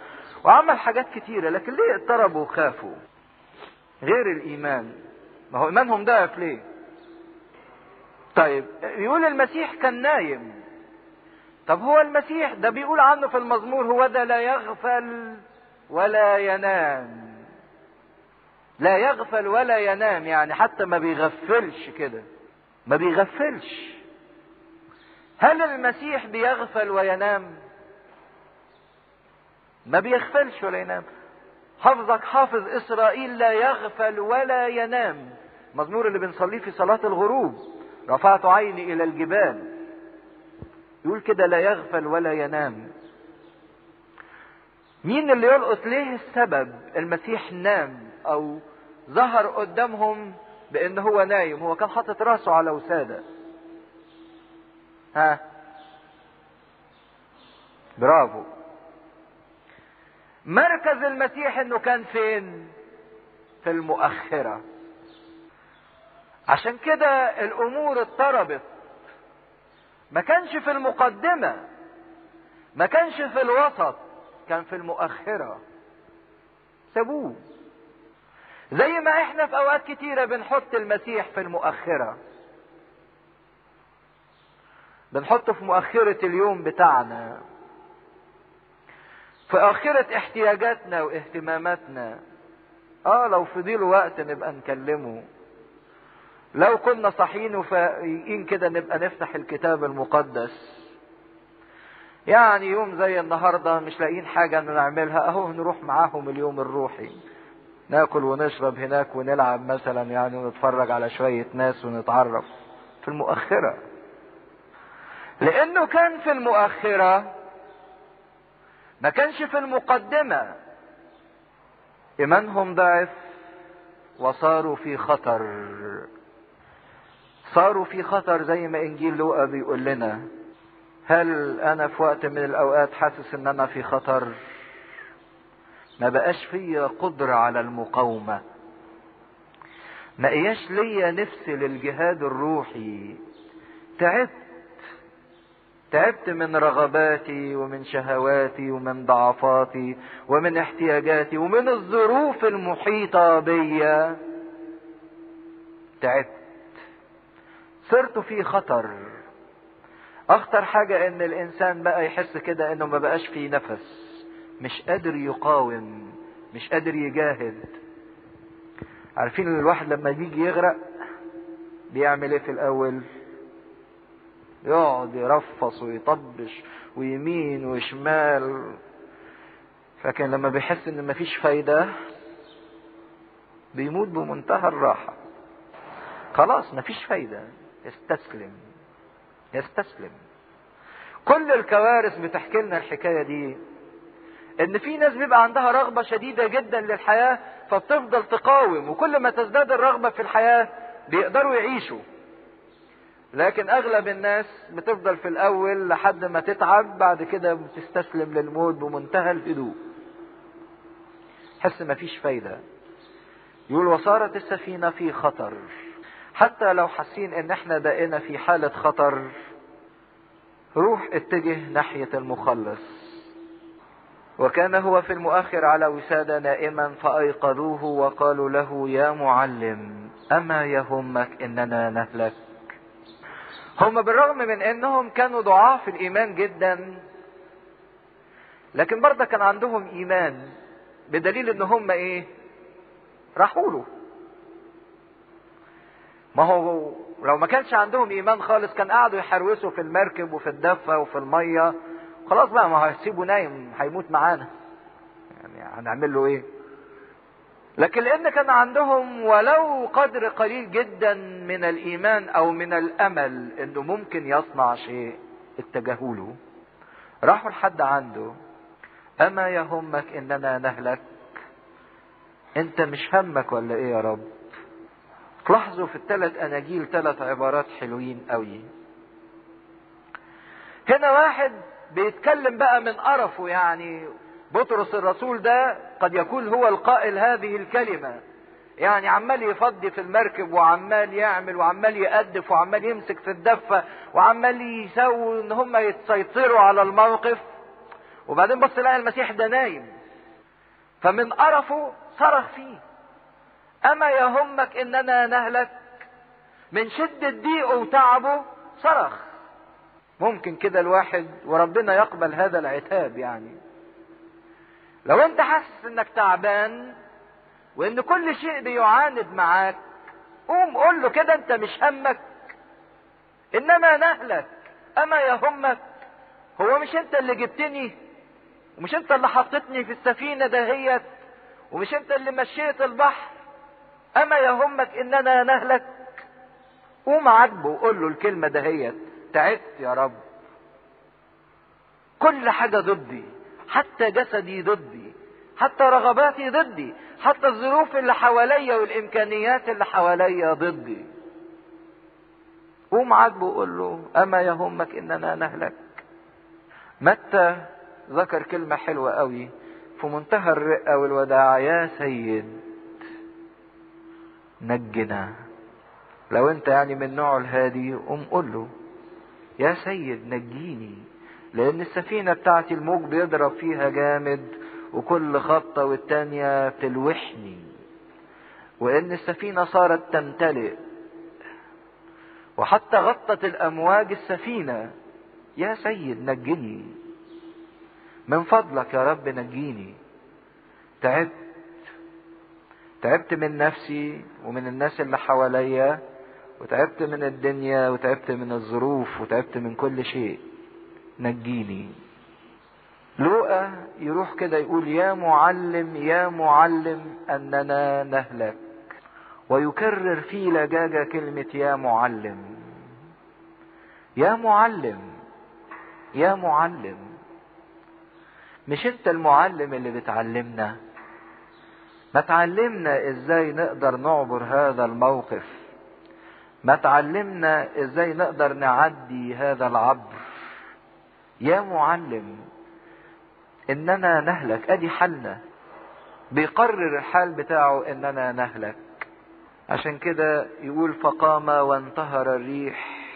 وعمل حاجات كتيرة لكن ليه اضطربوا وخافوا؟ غير الإيمان. ما هو إيمانهم ضعف ليه؟ طيب يقول المسيح كان نايم. طب هو المسيح ده بيقول عنه في المزمور هو ده لا يغفل ولا ينام. لا يغفل ولا ينام يعني حتى ما بيغفلش كده. ما بيغفلش. هل المسيح بيغفل وينام؟ ما بيغفلش ولا ينام. حفظك حافظ إسرائيل لا يغفل ولا ينام. مزمور اللي بنصليه في صلاة الغروب. رفعت عيني إلى الجبال. يقول كده لا يغفل ولا ينام. مين اللي يلقط ليه السبب؟ المسيح نام أو ظهر قدامهم بأن هو نايم. هو كان حاطط راسه على وسادة. ها؟ برافو. مركز المسيح إنه كان فين؟ في المؤخرة. عشان كده الأمور اضطربت. ما كانش في المقدمة. ما كانش في الوسط. كان في المؤخرة. سابوه. زي ما إحنا في أوقات كتيرة بنحط المسيح في المؤخرة. بنحطه في مؤخرة اليوم بتاعنا. في آخرة احتياجاتنا واهتماماتنا. آه لو فضيله وقت نبقى نكلمه. لو كنا صاحيين وفايقين كده نبقى نفتح الكتاب المقدس. يعني يوم زي النهارده مش لاقيين حاجة نعملها. أهو نروح معاهم اليوم الروحي. ناكل ونشرب هناك ونلعب مثلا يعني ونتفرج على شوية ناس ونتعرف. في المؤخرة. لأنه كان في المؤخرة ما كانش في المقدمة. إيمانهم ضعف وصاروا في خطر. صاروا في خطر زي ما إنجيل لوقا بيقول لنا. هل أنا في وقت من الأوقات حاسس ان أنا في خطر؟ ما بقاش فيا قدرة على المقاومة. ما اياش ليا نفس للجهاد الروحي. تعبت. تعبت من رغباتي ومن شهواتي ومن ضعفاتي ومن احتياجاتي ومن الظروف المحيطة بيا. تعبت. صرت في خطر. أخطر حاجة إن الإنسان بقى يحس كده إنه ما بقاش فيه نفس مش قادر يقاوم مش قادر يجاهد. عارفين الواحد لما بيجي يغرق بيعمل إيه في الأول؟ يقعد يرفص ويطبش ويمين وشمال. لكن لما بيحس إن مفيش فايدة بيموت بمنتهى الراحة. خلاص مفيش فايدة. يستسلم يستسلم. كل الكوارث بتحكي لنا الحكاية دي إن في ناس بيبقى عندها رغبة شديدة جدا للحياة فبتفضل تقاوم وكل ما تزداد الرغبة في الحياة بيقدروا يعيشوا. لكن أغلب الناس بتفضل في الأول لحد ما تتعب بعد كده بتستسلم للموت بمنتهى الهدوء. حس مفيش فايدة. يقول وصارت السفينة في خطر. حتى لو حاسين إن إحنا بقينا في حالة خطر روح اتجه ناحية المخلص. وكان هو في المؤخر على وسادة نائما فأيقظوه وقالوا له يا معلم أما يهمك إننا نهلك. هم بالرغم من أنهم كانوا ضعاف الإيمان جدا لكن برضه كان عندهم إيمان بدليل إن هم إيه؟ راحوا له. ما هو لو ما كانش عندهم إيمان خالص كان قعدوا يحروسوا في المركب وفي الدفة وفي المية. خلاص بقى ما هيسيبه نايم هيموت معانا. يعني هنعمل له إيه؟ لكن لأن كان عندهم ولو قدر قليل جدا من الإيمان أو من الأمل إنه ممكن يصنع شيء اتجهوا له. راحوا لحد عنده. أما يهمك إننا نهلك. أنت مش همك ولا إيه يا رب؟ تلاحظوا في الثلاث أناجيل ثلاث عبارات حلوين قوي. هنا واحد بيتكلم بقى من قرفه يعني بطرس الرسول ده قد يكون هو القائل هذه الكلمة. يعني عمال يفضي في المركب وعمال يعمل وعمال يأدف وعمال يمسك في الدفة وعمال يسوي إن هم يتسيطروا على الموقف. وبعدين بص لقى المسيح ده نايم. فمن قرفه صرخ فيه. أما يهمك إننا نهلك من شدة ضيقه وتعبه صرخ. ممكن كده الواحد وربنا يقبل هذا العتاب يعني. لو أنت حاسس إنك تعبان وإن كل شيء بيعاند معاك قوم قول له كده أنت مش همك. إنما نهلك. أما يهمك هو مش أنت اللي جبتني ومش أنت اللي حطيتني في السفينة دهيت ومش أنت اللي مشيت البحر. أما يهمك إننا نهلك. قوم عاتبه وقول له الكلمة دهيت تعبت يا رب. كل حاجة ضدي حتى جسدي ضدي حتى رغباتي ضدي حتى الظروف اللي حواليا والإمكانيات اللي حواليا ضدي. قوم عاتبه وقول له أما يهمك إننا نهلك. متى؟ ذكر كلمة حلوة قوي في منتهى الرقة والوداع يا سيد. نجنا. لو أنت يعني من نوع الهادي قوم قول له يا سيد نجيني لأن السفينة بتاعتي الموج بيضرب فيها جامد وكل خطة والتانية تلوحني. وإن السفينة صارت تمتلئ وحتى غطت الأمواج السفينة يا سيد نجني من فضلك يا رب نجيني. تعبت. تعبت من نفسي ومن الناس اللي حواليا وتعبت من الدنيا وتعبت من الظروف وتعبت من كل شيء. نجيني. لوقا يروح كده يقول يا معلم يا معلم أننا نهلك. ويكرر في لجاجة كلمة يا معلم. يا معلم يا معلم. مش أنت المعلم اللي بتعلمنا. ما تعلمنا إزاي نقدر نعبر هذا الموقف. ما تعلمنا إزاي نقدر نعدي هذا العبر. يا معلم إننا نهلك. أدي حالنا. بيقرر الحال بتاعه إننا نهلك. عشان كده يقول فقام وانتهر الريح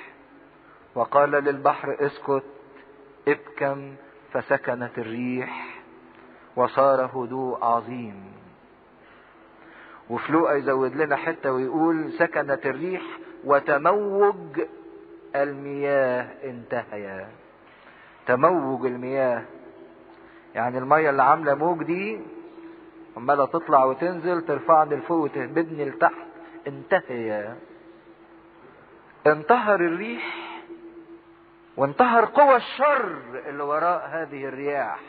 وقال للبحر اسكت ابكم فسكنت الريح وصار هدوء عظيم. وفي لوقا يزود لنا حتة ويقول سكنت الريح وتموج المياه انتهيا تموج المياه. يعني المية اللي عاملة موج دي عمالة تطلع وتنزل ترفعني لفوق وتهبدني لتحت. انتهيا انتهر الريح وانتهر قوى الشر اللي وراء هذه الرياح.